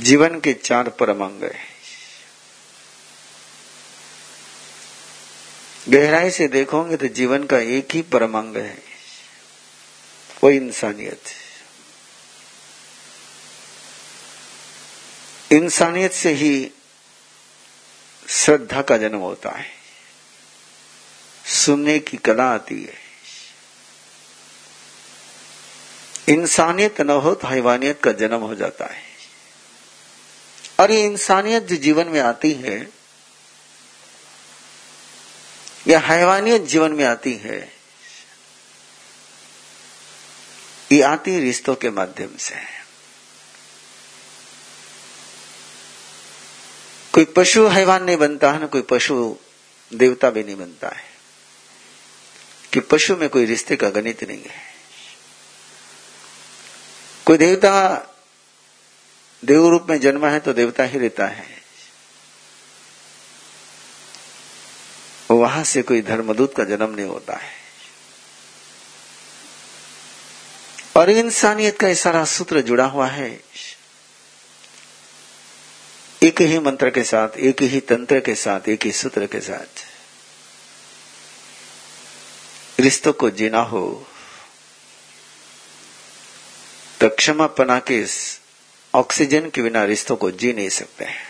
जीवन के चार परम अंग है। गहराई से देखोगे तो जीवन का एक ही परम अंग है। वो इंसानियत इंसानियत से ही श्रद्धा का जन्म होता है। सुनने की कला आती है। इंसानियत न हो तो हैवानियत का जन्म हो जाता है। और ये इंसानियत जो जीवन में आती है, या हैवानियत जीवन में आती है, ये आती रिश्तों के माध्यम से। कोई पशु हैवान नहीं बनता है ना, कोई पशु देवता भी नहीं बनता है। कि पशु में कोई रिश्ते का गणित नहीं है। कोई देवता देव रूप में जन्मा है तो देवता ही रहता है। वहाँ से कोई धर्मदूत का जन्म नहीं होता है। और इंसानियत का सारा सूत्र जुड़ा हुआ है। एक ही मंत्र के साथ, एक ही तंत्र के साथ, एक ही सूत्र के साथ। रिश्तों को जीना हो तो क्षमापना के ऑक्सीजन के बिना रिश्तों को जी नहीं सकते हैं।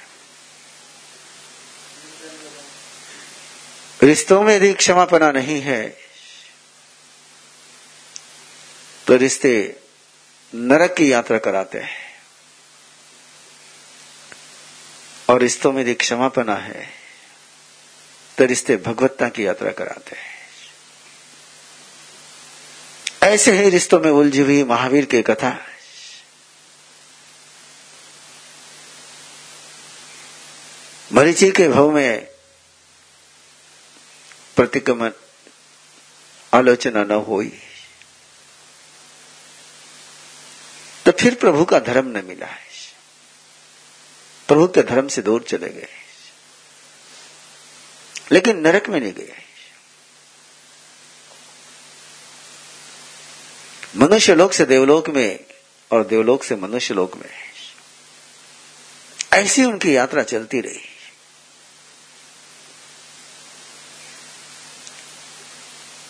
रिश्तों में यदि क्षमापना नहीं है तो रिश्ते नरक की यात्रा कराते हैं। और रिश्तों में यदि क्षमापना है तो रिश्ते भगवत्ता की यात्रा कराते हैं। ऐसे ही रिश्तों में उलझी हुई महावीर की कथा मरीची के भव में प्रतिक्रमण आलोचना न हुई। तो फिर प्रभु का धर्म न मिला है। प्रभु के धर्म से दूर चले गए लेकिन नरक में नहीं गए मनुष्य लोक से देवलोक में और देवलोक से मनुष्य लोक में ऐसी उनकी यात्रा चलती रही।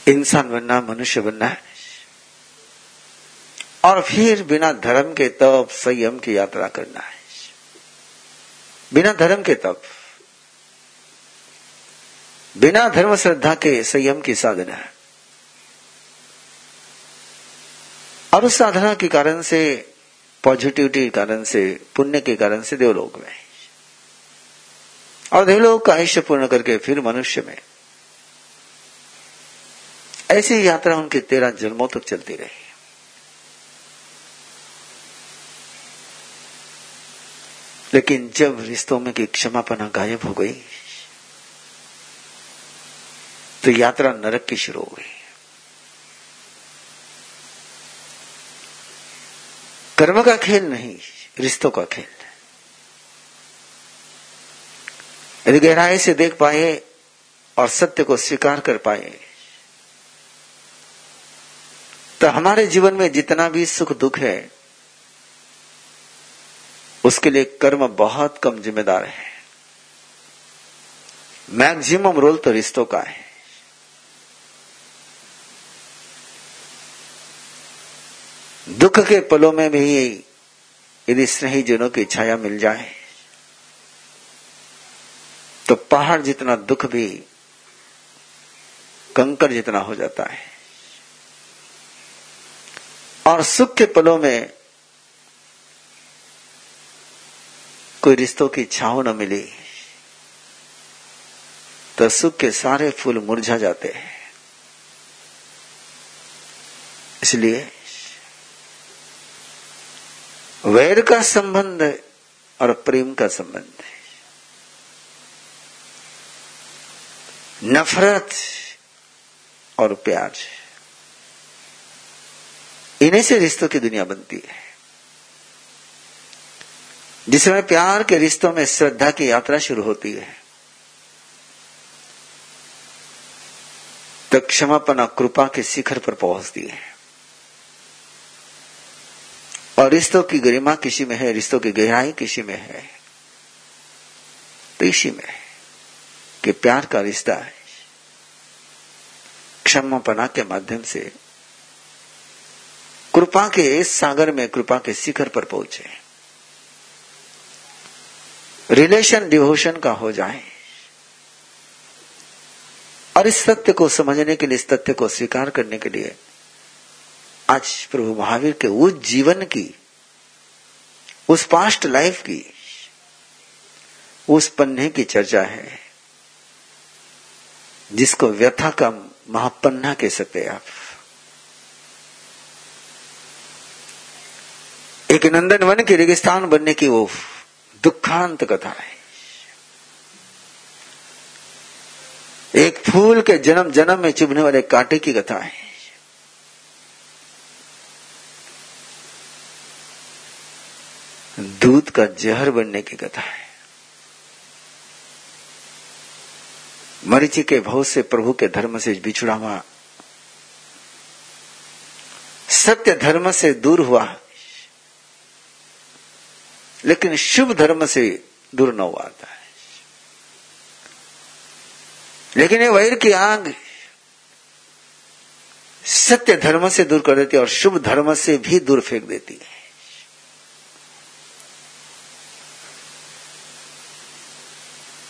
इंसान बनना, मनुष्य बनना है। और फिर बिना धर्म के तप संयम की यात्रा करना है। बिना धर्म के तप बिना धर्म श्रद्धा के संयम की साधना है। और उस साधना के कारण से पॉजिटिविटी के कारण से, पुण्य के कारण से देवलोक में। और देवलोक का आयुष्य पूर्ण करके फिर मनुष्य में। ऐसी यात्रा उनके तेरह जन्मों तक चलती रही। लेकिन जब रिश्तों में की क्षमापना गायब हो गई तो यात्रा नरक की शुरू हो गई। कर्म का खेल नहीं, रिश्तों का खेल यदि गहराई से देख पाए और सत्य को स्वीकार कर पाए तो हमारे जीवन में जितना भी सुख दुख है, उसके लिए कर्म बहुत कम जिम्मेदार है। मैक्सिमम रोल तो रिश्तों का है। दुख के पलों में भी यदि स्नेही जनों की छाया मिल जाए तो पहाड़ जितना दुख भी, कंकर जितना हो जाता है। और सुख के पलों में कोई रिश्तों की छाव न मिली तो सुख के सारे फूल मुरझा जाते हैं। इसलिए वैर का संबंध और प्रेम का संबंध है। नफरत और प्यार। इन्हीं से रिश्तों की दुनिया बनती है। जिसमें प्यार के रिश्तों में श्रद्धा की यात्रा शुरू होती है। तो क्षमापना कृपा के शिखर पर पहुँचती है। और रिश्तों की गरिमा किसी में है, रिश्तों की गहराई किसी में है। तो इसी में है कि प्यार का रिश्ता है। क्षमापना के माध्यम से कृपा के सागर में, कृपा के शिखर पर पहुँचे। रिलेशन डिवोशन का हो जाए। और इस सत्य को समझने के लिए, इस तथ्य को स्वीकार करने के लिए, आज प्रभु महावीर के उस जीवन की, उस पास्ट लाइफ की, उस पन्ने की चर्चा है, जिसको व्यथा का महापन्ना कह सकते आप एक नंदन वन के रेगिस्तान बनने की वो दुखांत कथा है। एक फूल के जन्म जन्म में चुभने वाले कांटे की कथा है। दूध का जहर बनने की कथा है। मरीची के भाव से प्रभु के धर्म से बिछुड़ा हुआ सत्य धर्म से दूर हुआ लेकिन शुभ धर्म से दूर न हुआ है। लेकिन ये वैर की आग सत्य धर्म से दूर कर देती है और शुभ धर्म से भी दूर फेंक देती है।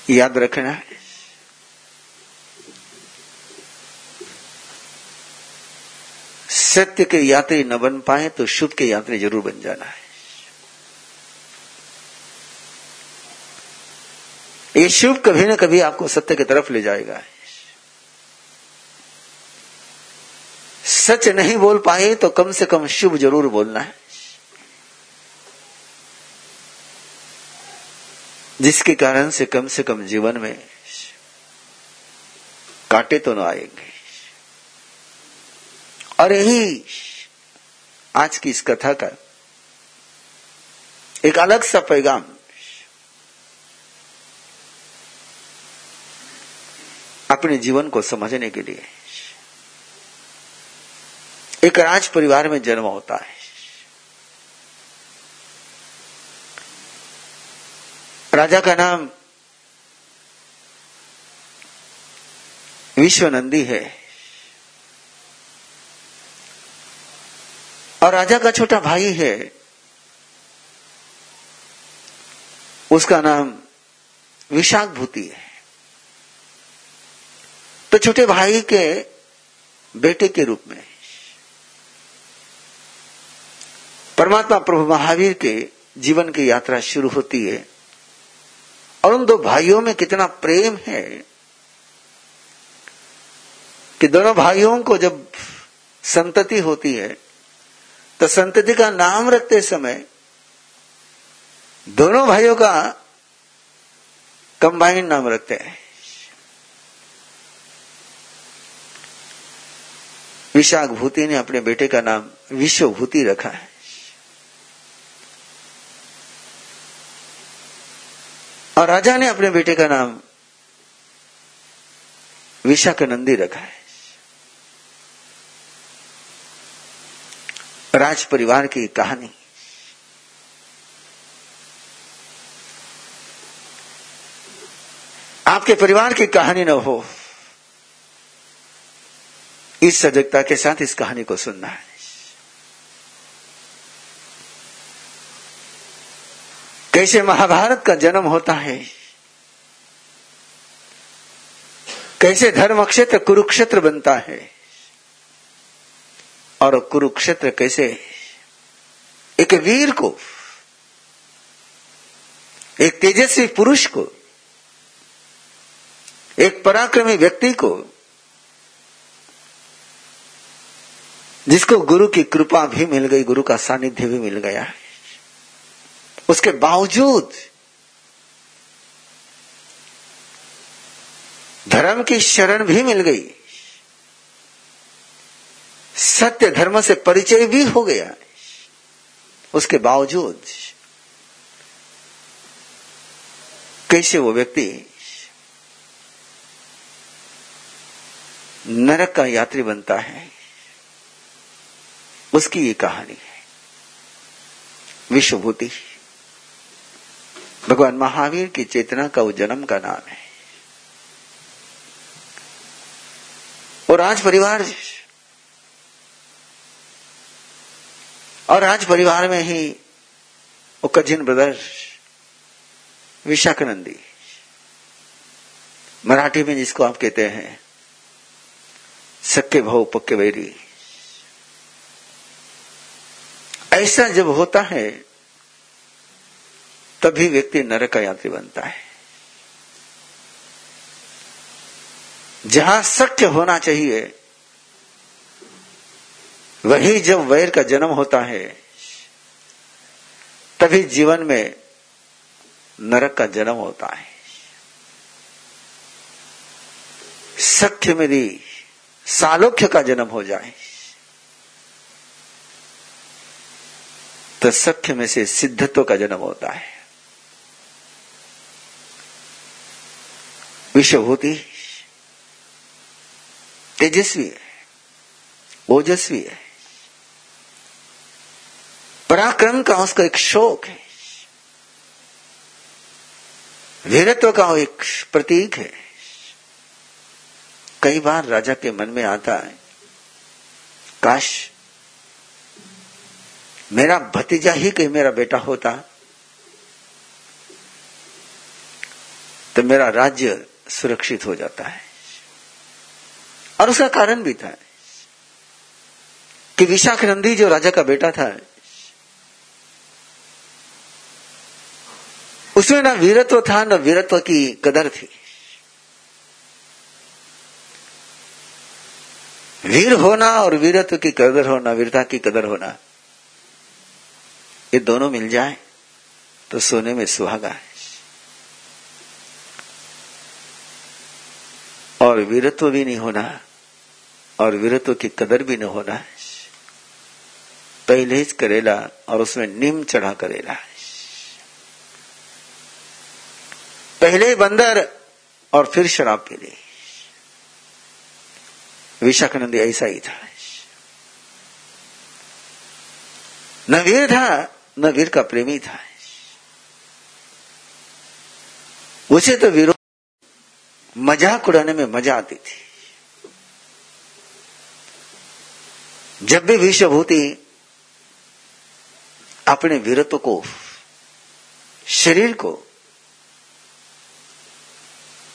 याद रखना है। सत्य के यात्री न बन पाए तो शुभ के यात्री ज़रूर बन जाना है। ये शुभ कभी ना कभी आपको सत्य की तरफ़ ले जाएगा। सच नहीं बोल पाए तो कम से कम शुभ ज़रूर बोलना है। जिसके कारण से कम से कम जीवन में काटे तो न आएँगे। और यही आज की इस कथा का एक अलग सा पैगाम अपने जीवन को समझने के लिए। एक राज परिवार में जन्म होता है। राजा का नाम विश्वनंदी है। और राजा का छोटा भाई है। उसका नाम विशाख भूति है। तो छोटे भाई के बेटे के रूप में, परमात्मा प्रभु महावीर के जीवन की यात्रा शुरू होती है। और उन दो भाइयों में कितना प्रेम है कि दोनों भाइयों को जब संतति होती है तो संतति का नाम रखते समय दोनों भाइयों का कंबाइंड नाम रखते हैं। विशाख भूति ने अपने बेटे का नाम विश्वभूति रखा है। और राजा ने अपने बेटे का नाम विशाख नंदी रखा है। राज परिवार की कहानी। आपके परिवार की कहानी न हो इस सजगता के साथ इस कहानी को सुनना है। कैसे महाभारत का जन्म होता है? कैसे धर्म क्षेत्र कुरुक्षेत्र बनता है? और कुरुक्षेत्र कैसे एक वीर को, एक तेजस्वी पुरुष को, एक पराक्रमी व्यक्ति को जिसको गुरु की कृपा भी मिल गई, गुरु का सानिध्य भी मिल गया। है उसके बावजूद धर्म की शरण भी मिल गई। सत्य धर्म से परिचय भी हो गया। उसके बावजूद कैसे वो व्यक्ति नरक का यात्री बनता है? उसकी ये कहानी है। विश्वभूति। भगवान महावीर की चेतना का वो जन्म का नाम है। और राज परिवार और राज परिवार में ही वो कजिन ब्रदर विशाखानंदी, मराठी में जिसको आप कहते हैं सक्के भाव पक्के वैरी ऐसा जब होता है, तभी व्यक्ति नरक का यात्री बनता है। जहाँ सत्य होना चाहिए, वही जब वैर का जन्म होता है, तभी जीवन में नरक का जन्म होता है। सख्य मेरी सालोख्य का जन्म हो जाए। तो सख्य में से सिद्धत्व का जन्म होता है। विश्वभूति तेजस्वी है, ओजस्वी है। पराक्रम का उसका एक शोक है। वीरत्व का एक प्रतीक है। कई बार राजा के मन में आता है, काश मेरा भतीजा ही कहीं मेरा बेटा होता। तो मेरा राज्य सुरक्षित हो जाता है। और उसका कारण भी था कि विशाख नंदी जो राजा का बेटा था, उसमें ना वीरत्व था, न वीरत्व की कदर थी। वीर होना और वीरत्व की कदर होना, वीरता की कदर होना ये दोनों मिल जाए तो सोने में सुहागा है। और वीरत्व भी नहीं होना, और वीरत्व की कदर भी न होना है। पहले ही करेला और उसमें नीम चढ़ा करेला है। पहले ही बंदर और फिर शराब पी ली विशाखानंदी ऐसा ही था। न वीर था न वीर का प्रेमी था। उसे तो विरोध मज़ाक उड़ाने में मज़ा आती थी। जब भी विश्वभूति अपने वीरत्व को, शरीर को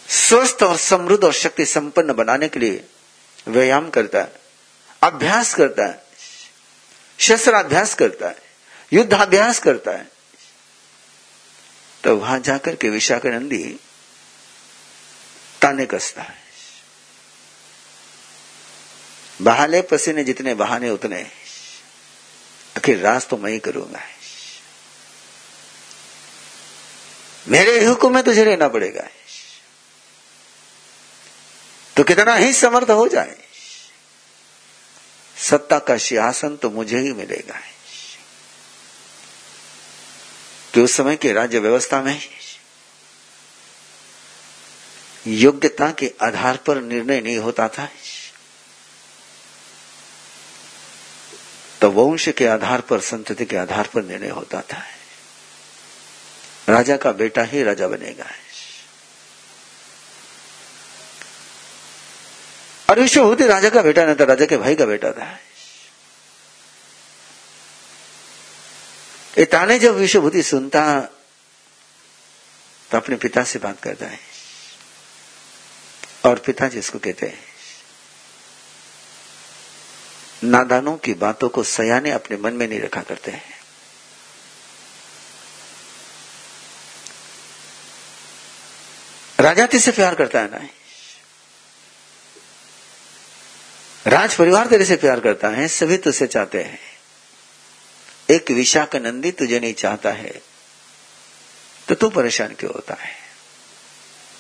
स्वस्थ और समृद्ध और शक्ति संपन्न बनाने के लिए व्यायाम करता है, अभ्यास करता है, शस्त्राभ्यास करता है युद्धाभ्यास करता है। तो वहाँ जाकर के विशाखानंदी ताने कसता है। बहाले पसीने जितने बहाने उतने, आखिर राज तो मैं ही करूँगा। मेरे हुक्म में तुझे रहना पड़ेगा। तो कितना ही समर्थ हो जाए, सत्ता का सिंहासन तो मुझे ही मिलेगा। कि उस समय के राज्य व्यवस्था में योग्यता के आधार पर निर्णय नहीं होता था। तो वंश के आधार पर, संतति के आधार पर निर्णय होता था। राजा का बेटा ही राजा बनेगा। और विश्व होते राजा का बेटा, नहीं था राजा के भाई का बेटा था। ये ताने जब विश्वभूति सुनता तो अपने पिता से बात करता है। और पिता जिसको कहते हैं, नादानों की बातों को सयाने अपने मन में नहीं रखा करते हैं। राजा से प्यार करता है ना? राज परिवार तेरे से प्यार करता है, सभी तुझसे चाहते हैं। एक विशाख नंदी तुझे नहीं चाहता है तो तू परेशान क्यों होता है?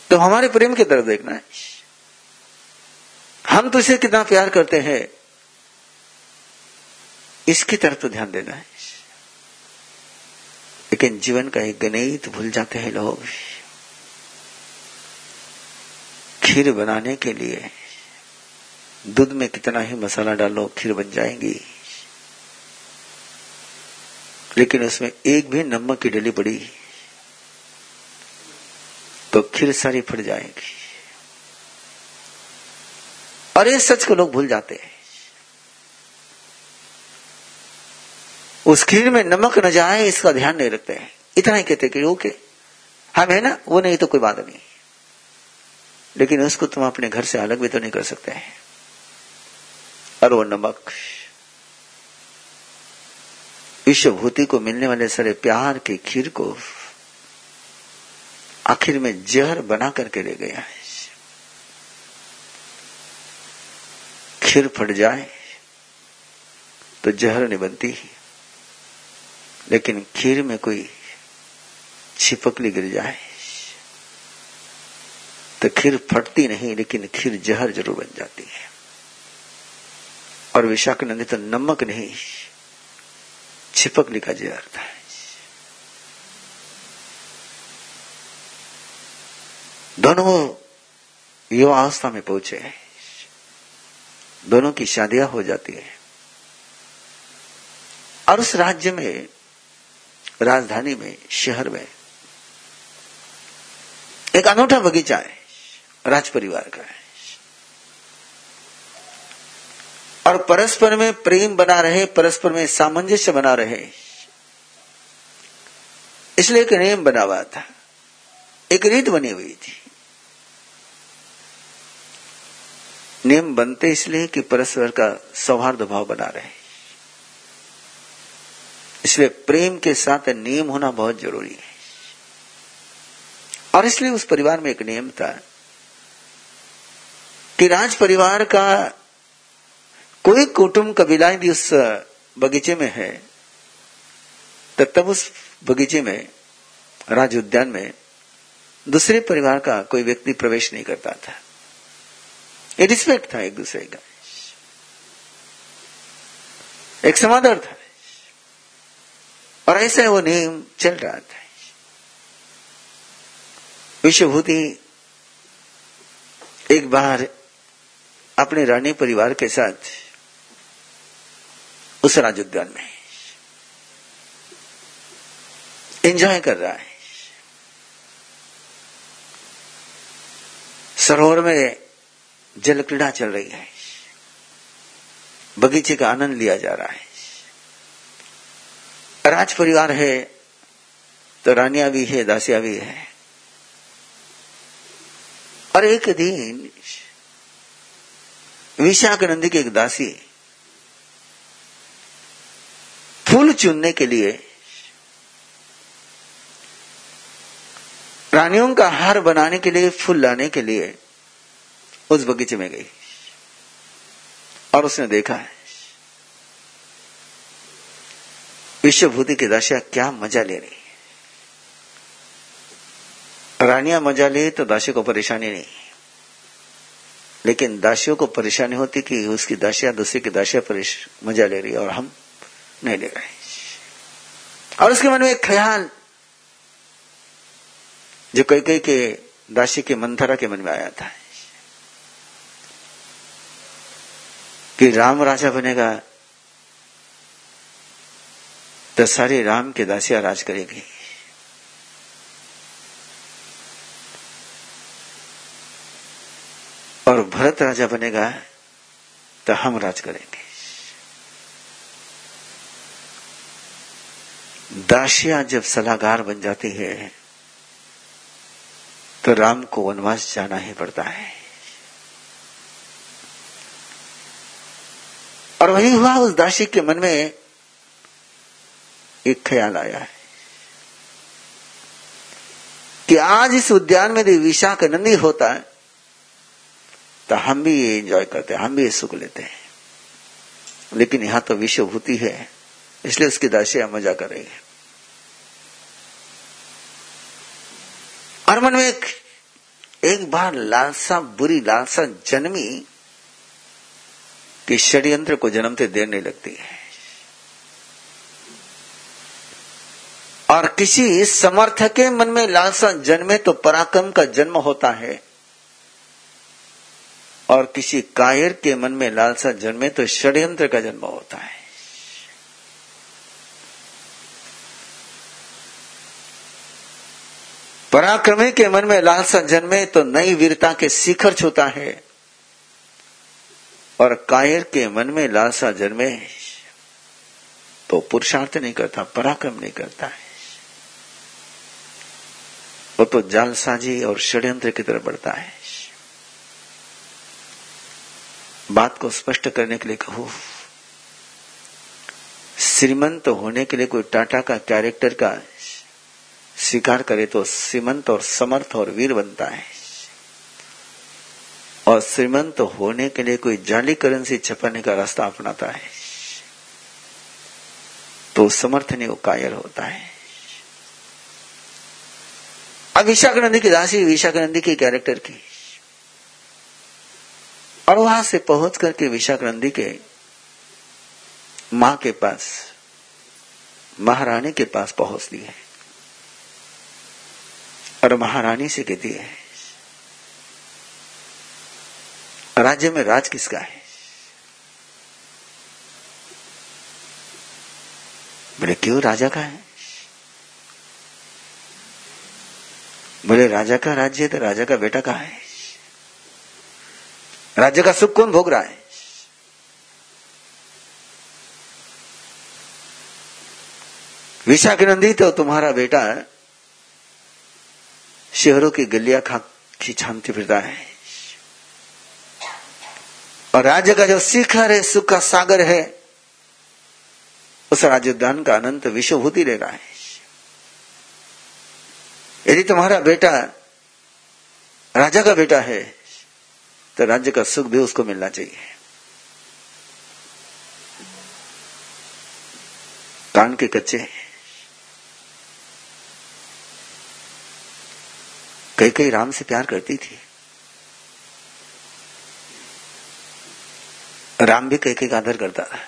तो हमारे प्रेम की तरफ़ देखना है। हम तुझसे कितना प्यार करते हैं, इसकी तरफ़ तो ध्यान देना है। लेकिन जीवन का एक गणित भूल जाते हैं लोग। खीर बनाने के लिए दूध में कितना ही मसाला डालो, खीर बन जाएगी। लेकिन उसमें एक भी नमक की डली पड़ी तो खीर सारी फट जाएगी। और इस सच को लोग भूल जाते हैं। उस खीर में नमक न जाए, इसका ध्यान नहीं रखते हैं। इतना ही कहते कि ओके, हम है ना, वो नहीं तो कोई बात नहीं। लेकिन उसको तुम अपने घर से अलग भी तो नहीं कर सकते हैं। और वो नमक विश्वभूति को मिलने वाले सारे प्यार के खीर को आखिर में जहर बना करके ले गया है। खीर फट जाए तो जहर नहीं बनती लेकिन खीर में कोई छिपकली गिर जाए तो खीर फटती नहीं, लेकिन खीर जहर ज़रूर बन जाती है। और विशाख नंदी तो नमक नहीं। छिपकली का जहर है दोनों युवा अवस्था में पहुँचे हैं। दोनों की शादियाँ हो जाती है। और उस राज्य में, राजधानी में, शहर में, एक अनूठा बगीचा है राज परिवार का है। और परस्पर में प्रेम बना रहे, परस्पर में सामंजस्य बना रहे। इसलिए एक नियम बना हुआ था। एक रीत बनी हुई थी। नियम बनते इसलिए कि परस्पर का सौहार्द भाव बना रहे। इसलिए प्रेम के साथ नियम होना बहुत ज़रूरी है। और इसलिए उस परिवार में एक नियम था कि राज परिवार का कोई कुटुंब कबीलाएँ भी उस बगीचे में है तो तब उस बगीचे में, राज उद्यान में, दूसरे परिवार का कोई व्यक्ति प्रवेश नहीं करता था ये रिस्पेक्ट था एक दूसरे का। एक समादर था। और ऐसे वो नियम चल रहा था। विश्वभूति एक बार अपने रानी परिवार के साथ उस राज उद्यान में। एंजॉय कर रहा है। सरोवर में जल क्रीड़ा चल रही है। बगीचे का आनंद लिया जा रहा है। राज परिवार है तो रानिया भी है, दासिया भी है। और एक दिन विशाख नंदी की एक दासी फूल चुनने के लिए रानियों का हार बनाने के लिए, फूल लाने के लिए उस बगीचे में गई और उसने देखा है विश्वभूति की दशा क्या मज़ा ले रही रानियाँ मज़ा ले तो दासी को परेशानी नहीं। लेकिन दासियों को परेशानी होती कि उसकी दासिया दूसरी की दासिया मज़ा ले रही और हम नहीं ले रहे। और उसके मन में एक ख्याल जो कई कई के दासी के मंथरा के मन में आया था। कि राम राजा बनेगा तो सारे राम के दासिया राज करेगी। और भरत राजा बनेगा तो हम राज करेंगे। दासिया जब सलाहकार बन जाती है तो राम को वनवास जाना ही पड़ता है। और वही हुआ, उस दासी के मन में एक ख्याल आया है कि आज इस उद्यान में विशाख नंदी होता है तो हम भी ये एंजॉय करते हैं, हम भी ये सुख लेते हैं। लेकिन यहाँ तो विश्वभूति है, इसलिए उसकी दासियाँ मज़ा कर रही है और मन में एक एक बार लालसा, बुरी लालसा जन्मी कि षड्यंत्र को जन्मते देर नहीं लगती है। और किसी समर्थक के मन में लालसा जन्मे तो पराक्रम का जन्म होता है। और किसी कायर के मन में लालसा जन्मे तो षड्यंत्र का जन्म होता है। पराक्रमी के मन में लालसा जन्मे तो नई वीरता के शिखर छूता है। और कायर के मन में लालसा जन्मे तो पुरुषार्थ नहीं करता, पराक्रम नहीं करता है। वो तो जालसाजी और षड्यंत्र की तरफ़ बढ़ता है। बात को स्पष्ट करने के लिए कहूँ, श्रीमंत होने के लिए कोई टाटा का कैरेक्टर का स्वीकार करे तो श्रीमंत और समर्थ और वीर बनता है। और श्रीमंत होने के लिए कोई जाली करेंसी छपाने का रास्ता अपनाता है। तो समर्थ नहीं, वो कायर होता है। अब विशाखानंदी की दासी विशाखानंदी के कैरेक्टर की। और वहाँ से पहुँच करके विशाखानंदी के माँ के पास, महारानी के पास पहुँचती है। और महारानी से कहती है, राज्य में राज किसका है? बोले, क्यों राजा का है? बोले, राजा का राज्य है तो राजा का बेटा कहा है? राज्य का सुख कौन भोग रहा है? विशाखनंदी तो तुम्हारा बेटा शहरों की गलिया खा की छानती फिरता है और राज्य का जो शिखर है, सुख का सागर है, उस राजोद्यान का अनंत विश्वभूति ले रहा है। यदि तुम्हारा बेटा राजा का बेटा है तो राज्य का सुख भी उसको मिलना चाहिए। कान के कच्चे कई कई राम से प्यार करती थी। राम भी कई कई का आदर करता था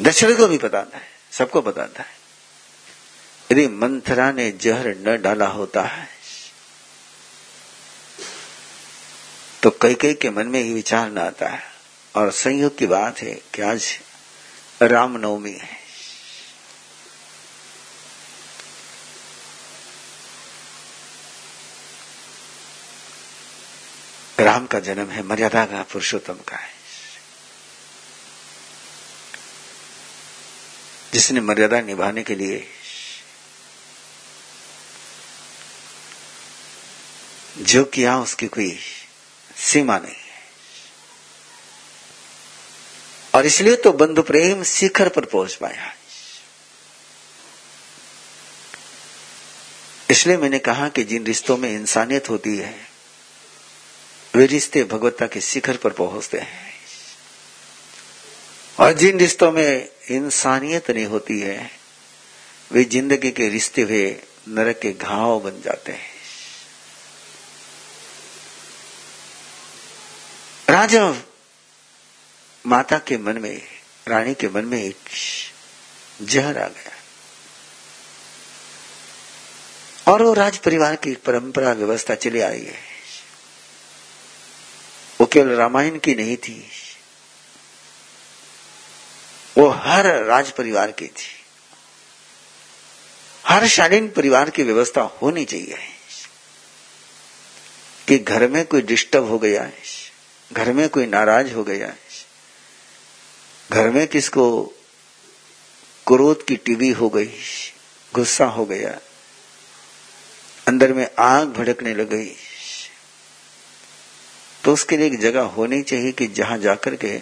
दशरथ को भी पता है, सबको पता है। यदि मंथरा ने जहर न डाला होता है तो कई कई के मन में ही विचार न आता है। और संयोग की बात है कि आज रामनवमी है। राम का जन्म है, मर्यादा का, पुरुषोत्तम का है। जिसने मर्यादा निभाने के लिए जो किया, उसकी कोई सीमा नहीं है। और इसलिए तो बंधु प्रेम शिखर पर पहुँच पाया। इसलिए मैंने कहा कि जिन रिश्तों में इंसानियत होती है वे रिश्ते भगवत्ता के शिखर पर पहुँचते हैं। और जिन रिश्तों में इंसानियत नहीं होती है, वे ज़िंदगी के रिश्ते हुए नरक के घाव बन जाते हैं। राजा माता के मन में, रानी के मन में एक जहर आ गया। और वो राज परिवार की परंपरा व्यवस्था चली आई है। वो केवल रामायण की नहीं थी, वो हर राज परिवार की थी। हर शालीन परिवार की व्यवस्था होनी चाहिए। कि घर में कोई डिस्टर्ब हो गया है, घर में कोई नाराज़ हो गया है, घर में किसको क्रोध की टीवी हो गई, गुस्सा हो गया, अंदर में आग भड़कने लग गई। तो उसके लिए एक जगह होनी चाहिए कि जहाँ जाकर के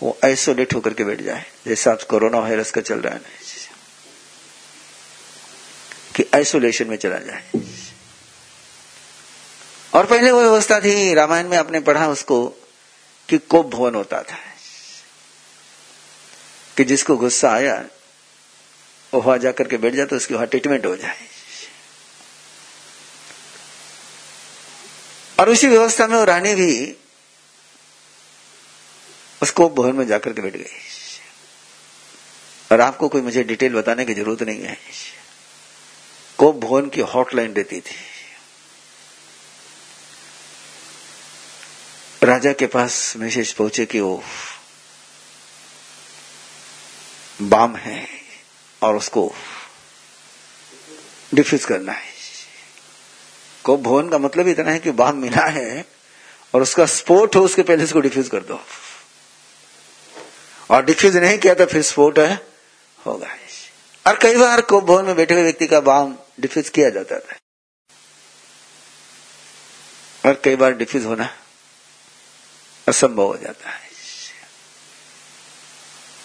वो आइसोलेट होकर के बैठ जाए। जैसे आप कोरोना वायरस का चल रहा है कि आइसोलेशन में चला जाए। और पहले वो व्यवस्था थी, रामायण में आपने पढ़ा उसको कि कोप भवन होता था, कि जिसको गुस्सा आया, वो वहाँ जाकर के बैठ जाए तो उसकी वहाँ ट्रीटमेंट हो जाए। और उसी व्यवस्था में वो रानी भी उसको भवन में जाकर के बैठ गई। और आपको कोई मुझे डिटेल बताने की ज़रूरत नहीं है। कोप भवन की हॉटलाइन देती थी। राजा के पास मैसेज पहुँचे कि वो बाम है और उसको डिफ्यूज करना है। को भवन का मतलब इतना है कि बाम मिला है और उसका स्पोर्ट हो, उसके पहले इसको डिफ्यूज कर दो। और डिफ्यूज नहीं किया तो फिर स्पोर्ट है, होगा। और कई बार को भवन में बैठे हुए व्यक्ति का बाम डिफ्यूज किया जाता था। और कई बार डिफ्यूज होना असंभव हो जाता है।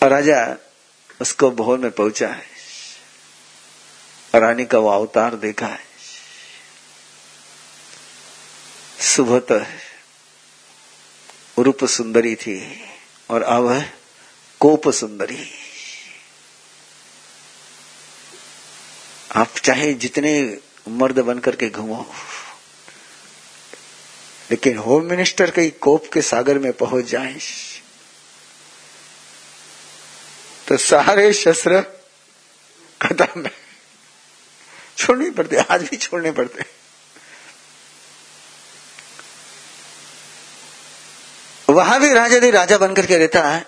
और राजा उसको भवन में पहुँचा है। और रानी का वो अवतार देखा है। सुबह तो रूप सुंदरी थी और अब कोप सुंदरी आप चाहे जितने मर्द बनकर के घूमो, लेकिन होम मिनिस्टर के कोप के सागर में पहुँच जाए। तो सारे शस्त्र खत्म है। छोड़ने पड़ते, आज भी छोड़ने पड़ते वहाँ भी राजा यदि राजा बनकर के रहता है।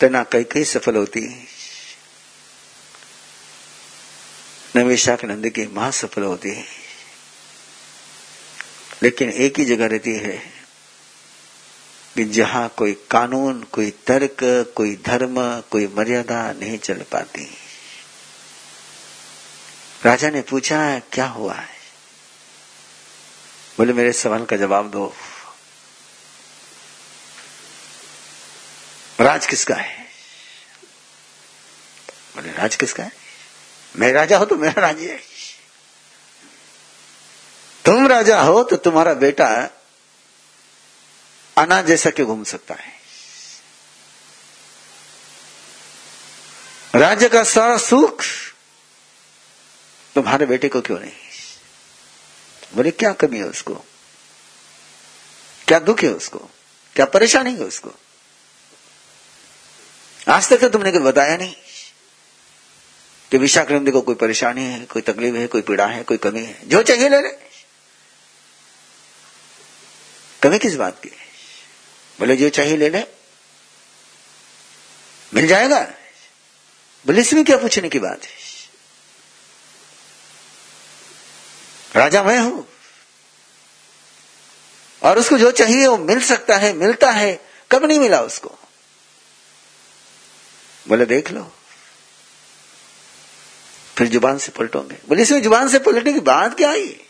तो ना कई कई सफल होती न विशाख नंद की माँ सफल होती है। लेकिन एक ही जगह रहती है कि जहाँ कोई कानून, कोई तर्क, कोई धर्म, कोई मर्यादा नहीं चल पाती। राजा ने पूछा, क्या हुआ है? बोले, मेरे सवाल का जवाब दो। राज किसका है? बोले, राज किसका है? मैं राजा हो तो मेरा राज्य है। तुम राजा हो तो तुम्हारा बेटा अना जैसा क्यों घूम सकता है? राज्य का सारा सुख तुम्हारे बेटे को क्यों नहीं? बोले, क्या कमी है उसको? क्या दुख है उसको? क्या परेशानी है उसको? आज तक तो तुमने कभी बताया नहीं। कि विशाक्रंदी को कोई परेशानी है, कोई तकलीफ़ है, कोई पीड़ा है, कोई कमी है। जो चाहिए ले ले। कमी किस बात की? बोले, जो चाहिए ले ले। मिल जाएगा। बोले, इसमें क्या पूछने की बात है? राजा, मैं हूँ। और उसको जो चाहिए, वो मिल सकता है, मिलता है। कब नहीं मिला उसको? बोले, देख लो। फिर ज़ुबान से पलटोगे। बोले, इसमें ज़ुबान से पलटने की बात क्या आई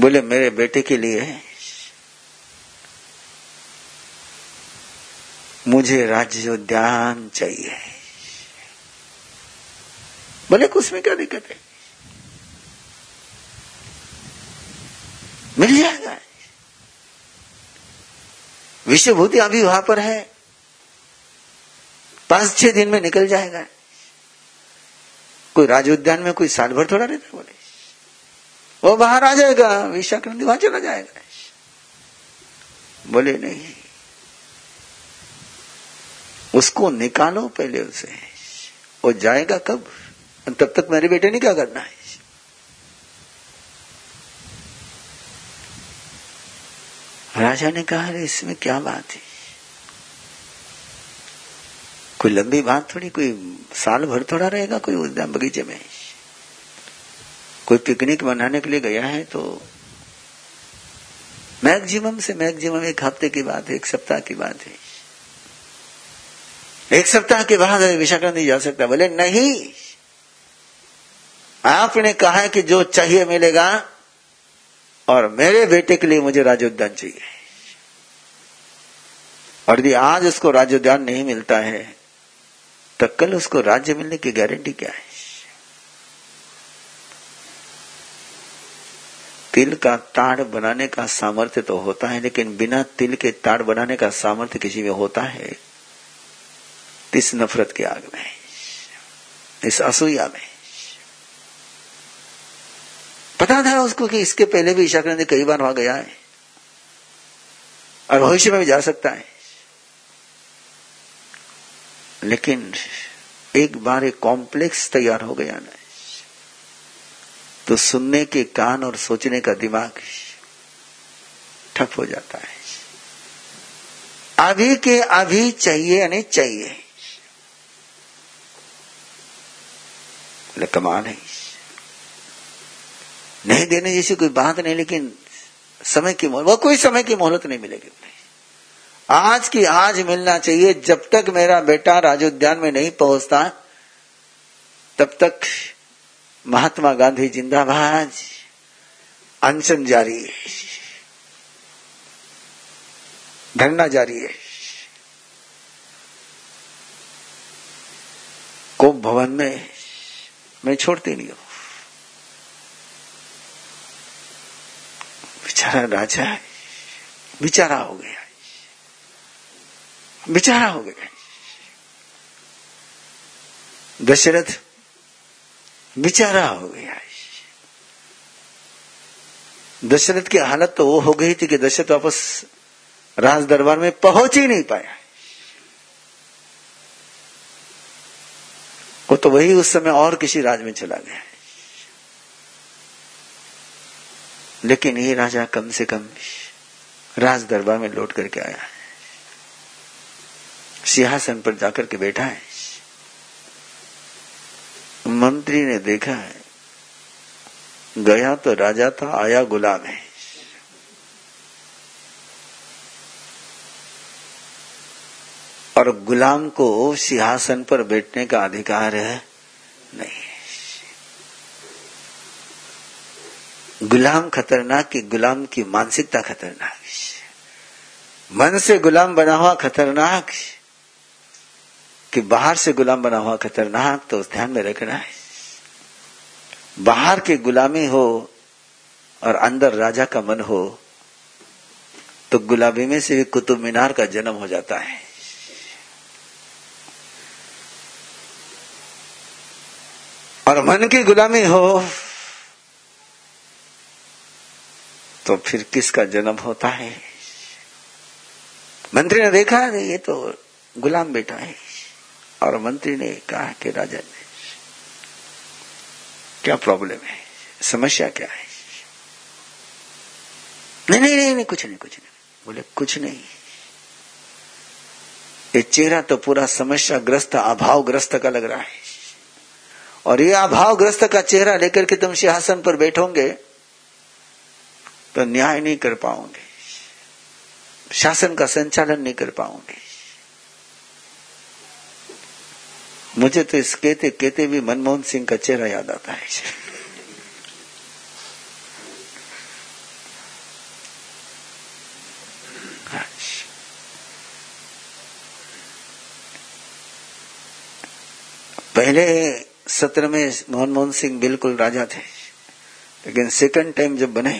बोले, मेरे बेटे के लिए मुझे राज्य उद्यान चाहिए। बोले, कुछ में क्या दिक्कत है? मिल जाएगा। विश्वभूति अभी वहाँ पर है। पाँच छह दिन में निकल जाएगा। कोई राज उद्यान में कोई साल भर थोड़ा रहता बोले। वो बाहर आ जाएगा विशाक्रंति वहाँ चला जाएगा। बोले, नहीं। उसको निकालो पहले उसे। वो जाएगा कब? तब तक मेरे बेटे ने क्या करना है? राजा ने कहा, अरे, इसमें क्या बात है? कोई लंबी बात थोड़ी, कोई साल भर थोड़ा रहेगा, कोई उद्यान बगीचे में। कोई पिकनिक मनाने के लिए गया है तो मैक्सिमम से मैक्सिमम एक हफ़्ते की बात है, एक सप्ताह की बात है। एक सप्ताह के बाद विशाखा नहीं जा सकता, बोले, नहीं। आपने कहा है कि जो चाहिए मिलेगा, और मेरे बेटे के लिए मुझे राजोद्यान चाहिए। और यदि आज उसको राजोद्यान नहीं मिलता है तो कल उसको राज्य मिलने की गारंटी क्या है? तिल का ताड़ बनाने का सामर्थ्य तो होता है, लेकिन बिना तिल के ताड़ बनाने का सामर्थ्य किसी में होता है? इस नफरत के आग में, इस असूया में। पता था उसको कि इसके पहले भी ईशा ने कई बार वहाँ गया है, और भविष्य में भी जा सकता है। लेकिन एक बार एक कॉम्प्लेक्स तैयार हो गया ना। तो सुनने के कान और सोचने का दिमाग ठप हो जाता है। अभी के अभी चाहिए यानी चाहिए। कमाल है नहीं देने जैसी कोई बात नहीं, लेकिन समय की मोहलत, वो कोई समय की मोहलत नहीं मिलेगी। आज की आज मिलना चाहिए, जब तक मेरा बेटा राजोद्यान में नहीं पहुँचता, तब तक महात्मा गांधी जिंदाबाद, अनशन जारी है धरना जारी है कोप भवन में मैं छोड़ती नहीं हूँ। बेचारा राजा है, बेचारा हो गया बेचारा हो गया। दशरथ बेचारा हो गया। दशरथ की हालत तो वो हो गई थी कि दशरथ वापस राज दरबार में पहुँच ही नहीं पाया। वो तो वही उस समय और किसी राज में चला गया। लेकिन ये राजा कम से कम राज दरबार में लौट करके आया है। सिंहासन पर जाकर के बैठा है। मंत्री ने देखा है, गया तो राजा था, आया गुलाम है। और गुलाम को सिंहासन पर बैठने का अधिकार है नहीं। गुलाम खतरनाक की गुलाम की मानसिकता खतरनाक। मन से गुलाम बना हुआ खतरनाक। कि बाहर से गुलाम बना हुआ खतरनाक तो ध्यान में रखना है। बाहर की गुलामी हो और अंदर राजा का मन हो तो गुलाबी में से भी कुतुब मीनार का जन्म हो जाता है। और मन की गुलामी हो तो फिर किसका जन्म होता है? मंत्री ने देखा ये तो गुलाम बेटा है। और मंत्री ने कहा कि राजा क्या प्रॉब्लम है? समस्या क्या है? नहीं नहीं नहीं, नहीं कुछ नहीं कुछ नहीं। बोले कुछ नहीं। ये चेहरा तो पूरा समस्या ग्रस्त अभाव ग्रस्त का लग रहा है। और ये अभाव ग्रस्त का चेहरा लेकर के तुम सिंहासन पर बैठोगे तो न्याय नहीं कर पाओगे। शासन का संचालन नहीं कर पाओगे। मुझे तो इस कहते कहते भी मनमोहन सिंह का चेहरा याद आता है। पहले सत्र में मनमोहन सिंह बिल्कुल राजा थे, लेकिन सेकंड टाइम जब बने,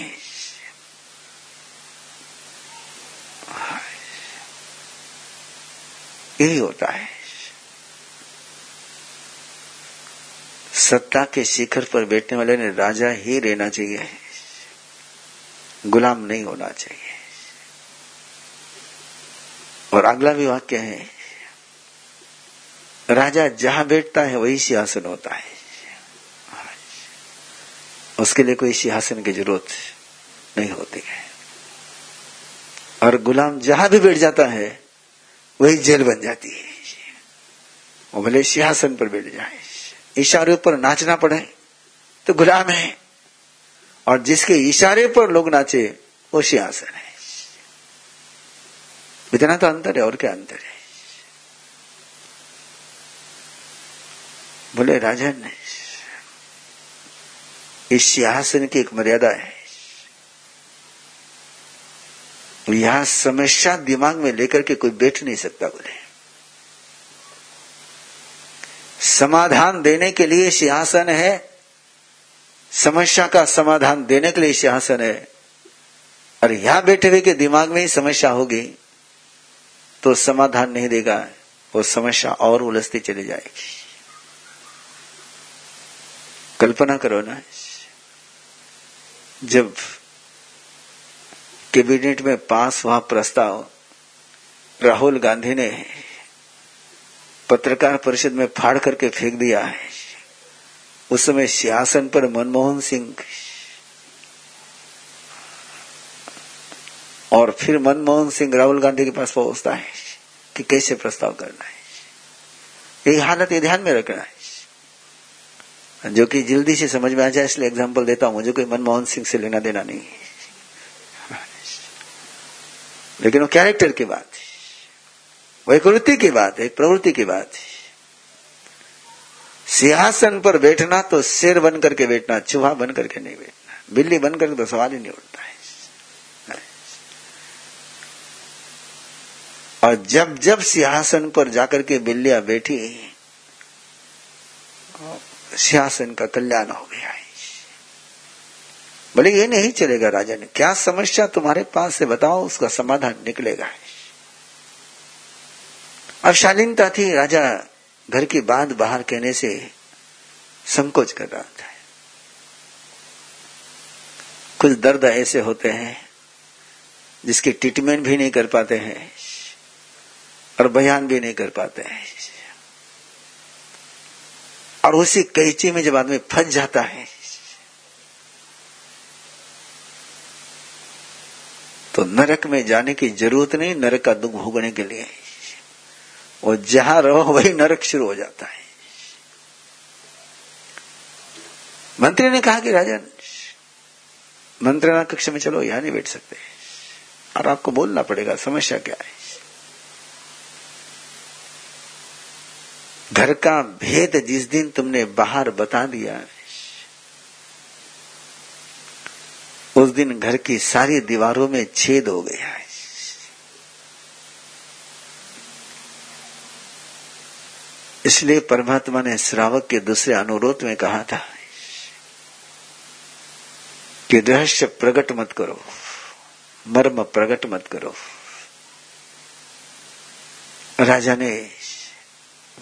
यही होता है। सत्ता के शिखर पर बैठने वाले ने राजा ही रहना चाहिए। गुलाम नहीं होना चाहिए। और अगला भी वाक्य है, राजा जहाँ बैठता है वही सिंहासन होता है। उसके लिए कोई सिंहासन की ज़रूरत नहीं होती है। और गुलाम जहाँ भी बैठ जाता है, वही जेल बन जाती है। वो भले सिंहासन पर बैठ जाए। इशारे पर नाचना पड़े तो गुलाम है। और जिसके इशारे पर लोग नाचे, वो सिंहासन है। इतना तो अंतर है, और क्या अंतर है? बोले, राजन, इस सिंहासन की एक मर्यादा है। यहाँ समस्या दिमाग में लेकर के कोई बैठ नहीं सकता बोले। समाधान देने के लिए सिंहासन है। समस्या का समाधान देने के लिए सिंहासन है। और यहाँ बैठे हुए के दिमाग में ही समस्या होगी तो समाधान नहीं देगा। वो समस्या और उलझती चली जाएगी। कल्पना करो ना, जब कैबिनेट में पास हुआ प्रस्ताव राहुल गांधी ने पत्रकार परिषद में फाड़ करके फेंक दिया है। उस समय सिंहासन पर मनमोहन सिंह और फिर मनमोहन सिंह राहुल गांधी के पास पहुँचता है कि कैसे प्रस्ताव करना है। ये हालत ये ध्यान में रखना है। जो कि जल्दी से समझ में आ जाए, इसलिए एग्ज़ाम्पल देता हूँ। मुझे कोई मनमोहन सिंह से लेना देना नहीं है। लेकिन वो कैरेक्टर की बात है। वैकृति की बात है, प्रवृत्ति की बात है। सिंहासन पर बैठना तो शेर बन करके बैठना, चूहा बन करके नहीं बैठना, बिल्ली बन करके तो सवाल ही नहीं उठता है। और जब जब सिंहासन पर जाकर के बिल्लियाँ बैठी, सिंहासन का कल्याण हो गया है। बोले ये नहीं चलेगा राजा ने, क्या समस्या तुम्हारे पास से बताओ, उसका समाधान निकलेगा अब शालीनता थी, राजा घर की बात बाहर कहने से संकोच कर रहा था। कुछ दर्द ऐसे होते हैं जिसके ट्रीटमेंट भी नहीं कर पाते हैं और बयान भी नहीं कर पाते हैं। और उसी कैची में जब आदमी फंस जाता है तो नरक में जाने की ज़रूरत नहीं, नरक का दुख भोगने के लिए। और जहाँ रहो वही नरक शुरू हो जाता है। मंत्री ने कहा कि राजन मंत्रणा कक्ष में चलो, यहाँ नहीं बैठ सकते। और आपको बोलना पड़ेगा, समस्या क्या है? घर का भेद जिस दिन तुमने बाहर बता दिया, उस दिन घर की सारी दीवारों में छेद हो गया है। इसलिए परमात्मा ने श्रावक के दूसरे अनुरोध में कहा था कि रहस्य प्रकट मत करो, मर्म प्रकट मत करो। राजा ने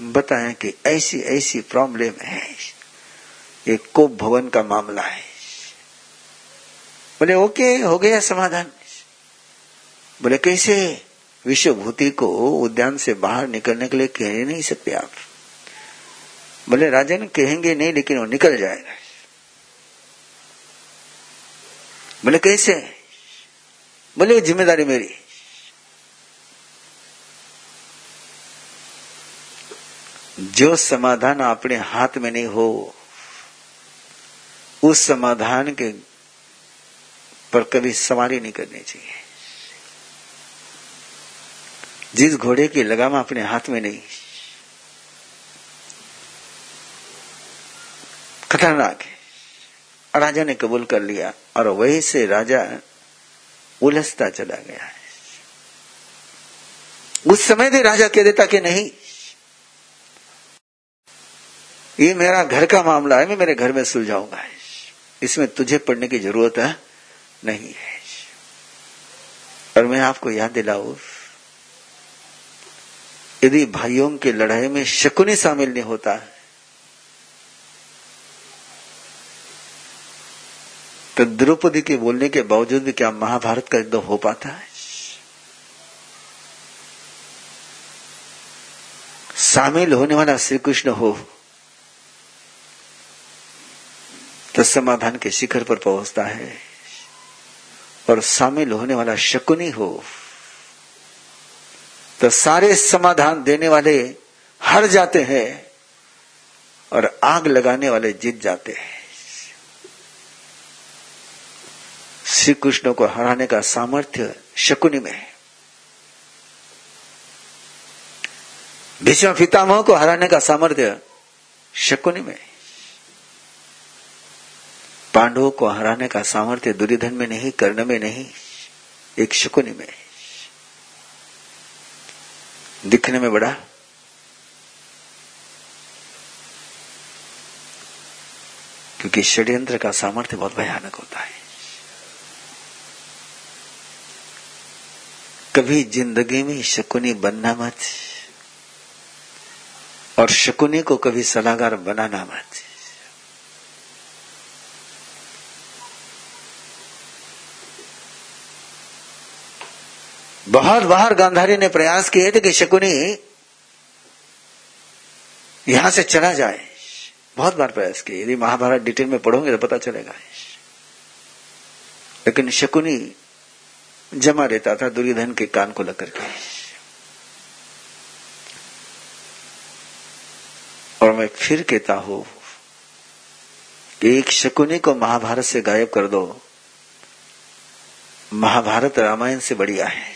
बताया कि ऐसी ऐसी प्रॉब्लम है एक कोप भवन का मामला है। बोले, ओके, हो गया समाधान। बोले, कैसे? विश्वभूति को उद्यान से बाहर निकलने के लिए कह नहीं सकते आप। बोले राजन कहेंगे नहीं, लेकिन वो निकल जाएगा बोले, कैसे? बोले, वो ज़िम्मेदारी मेरी। जो समाधान अपने हाथ में नहीं हो, उस समाधान के पर कभी सवारी नहीं करनी चाहिए। जिस घोड़े की लगाम अपने हाथ में नहीं खतरनाक है राजा ने कबूल कर लिया और वही से राजा उलझता चला गया है। उस समय भी राजा कह देता कि नहीं, ये मेरा घर का मामला है, मैं मेरे घर में सुलझाऊँगा। इसमें तुझे पढ़ने की ज़रूरत है? नहीं है। और मैं आपको याद दिलाऊ, यदि भाइयों की लड़ाई में शकुनी शामिल नहीं होता तो द्रौपदी के बोलने के बावजूद भी क्या महाभारत का युद्ध हो पाता है? शामिल होने वाला श्री कृष्ण हो तो समाधान के शिखर पर पहुँचता है। और शामिल होने वाला शकुनी हो तो सारे समाधान देने वाले हर जाते हैं और आग लगाने वाले जीत जाते हैं। श्री कृष्ण को हराने का सामर्थ्य शकुनी में है। भीष्म पितामह को हराने का सामर्थ्य शकुनी में पांडवों को हराने का सामर्थ्य दुर्योधन में नहीं, कर्ण में नहीं, एक शकुनी में दिखने में बड़ा। क्योंकि षड्यंत्र का सामर्थ्य बहुत भयानक होता है। कभी ज़िंदगी में शकुनी बनना मत। और शकुनी को कभी सलाहकार बनाना मत। बहुत बार गांधारी ने प्रयास किए थे कि शकुनी यहाँ से चला जाए। बहुत बार प्रयास किए। यदि महाभारत डिटेल में पढ़ोगे तो पता चलेगा। लेकिन शकुनी जमा रहता था दुर्योधन के कान को लग करके और मैं फिर कहता हूँ, एक शकुनी को महाभारत से गायब कर दो। महाभारत रामायण से बढ़िया है।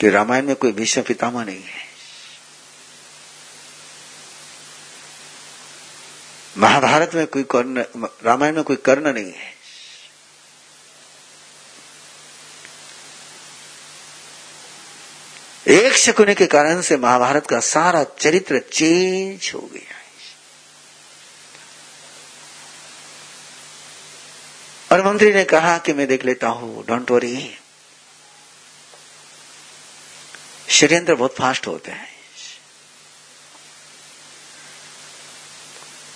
कि रामायण में कोई भीष्म पितामह नहीं है। महाभारत में कोई कर्ण, रामायण में कोई कर्ण नहीं है। एक शकुने के कारण से महाभारत का सारा चरित्र चेंज हो गया और मंत्री ने कहा कि मैं देख लेता हूँ डोंट वरी षड्यंत्र बहुत फास्ट होते हैं।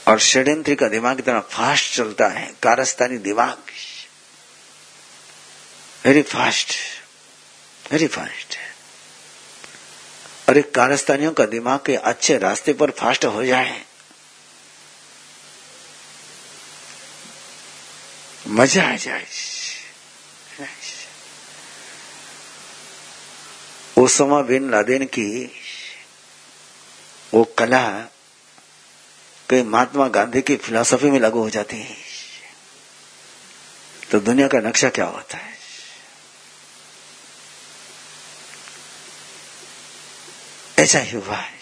और षड्यंत्री का दिमाग इतना फास्ट चलता है, कारस्तानी दिमाग। वेरी फास्ट वेरी फास्ट और एक कारस्तानियों का दिमाग के अच्छे रास्ते पर फास्ट हो जाए। मज़ा आ जाए। ओसामा बिन लादेन की वो कला कई महात्मा गांधी की फिलॉसफी में लागू हो जाती है। तो दुनिया का नक्शा क्या होता है? ऐसा ही हुआ है।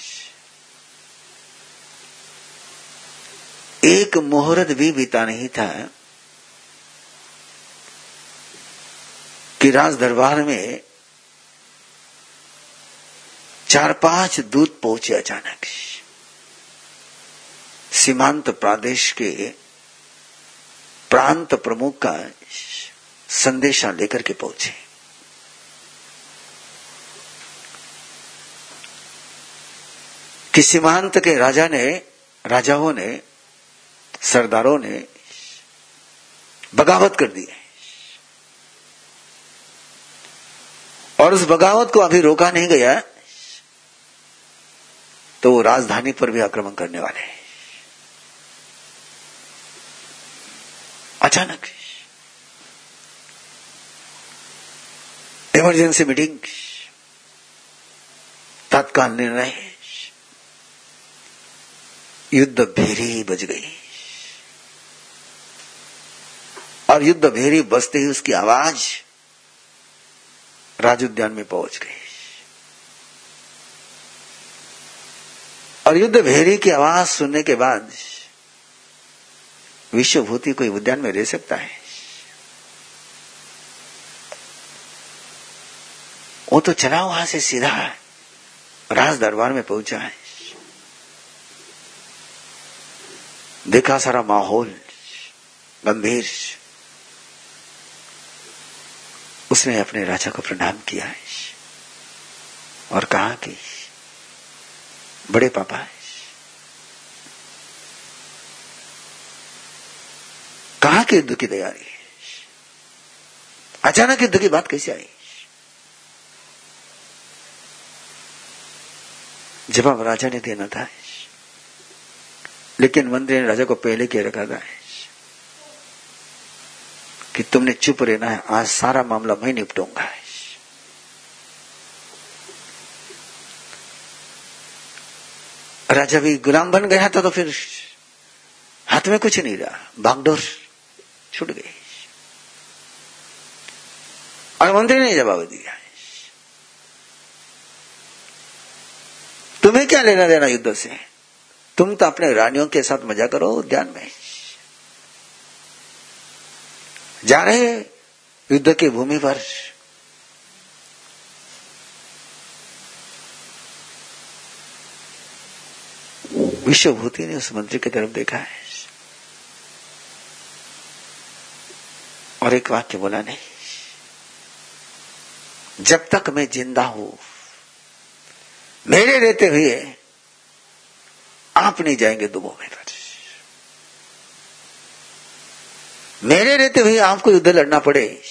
एक मुहूर्त भी बीता नहीं था कि राज दरबार में चार पाँच दूत पहुँचे अचानक। सीमांत प्रदेश के प्रांत प्रमुख का संदेशा लेकर के पहुँचे। कि सीमांत के राजा ने, राजाओं ने, सरदारों ने बगावत कर दी है। और उस बगावत को अभी रोका नहीं गया तो वो राजधानी पर भी आक्रमण करने वाले हैं। अचानक इमरजेंसी मीटिंग, तत्काल निर्णय युद्ध भेरी बज गई। और युद्ध भेरी बजते ही उसकी आवाज़ राज उद्यान में पहुँच गई। और युद्ध भेरी की आवाज़ सुनने के बाद विश्वभूति कोई उद्यान में रह सकता है। वो तो चला वहाँ से सीधा राज दरबार में पहुँचा है। देखा सारा माहौल गंभीर। उसने अपने राजा को प्रणाम किया और कहा कि, बड़े पापा कहा कि युद्ध की तैयारी अचानक युद्ध की बात कैसे आई? जवाब राजा ने देना था लेकिन मंत्री ने राजा को पहले कह रखा था कि तुमने चुप रहना है, आज सारा मामला मैं निपटूँगा। राजा भी गुलाम बन गया था तो फिर हाथ में कुछ नहीं रहा भागडोर छूट गई। और मंत्री ने जवाब दिया। तुम्हें क्या लेना देना युद्ध से? तुम तो अपने रानियों के साथ मज़ा करो उद्यान में। जा रहे युद्ध की भूमि पर। विश्वभूति ने उस मंत्री की तरफ़ देखा है। और एक वाक्य बोला, नहीं, जब तक मैं ज़िंदा हूँ, मेरे रहते हुए आप नहीं जाएँगे दुबो में पर मेरे रहते हुए आपको युद्ध लड़ना पड़े।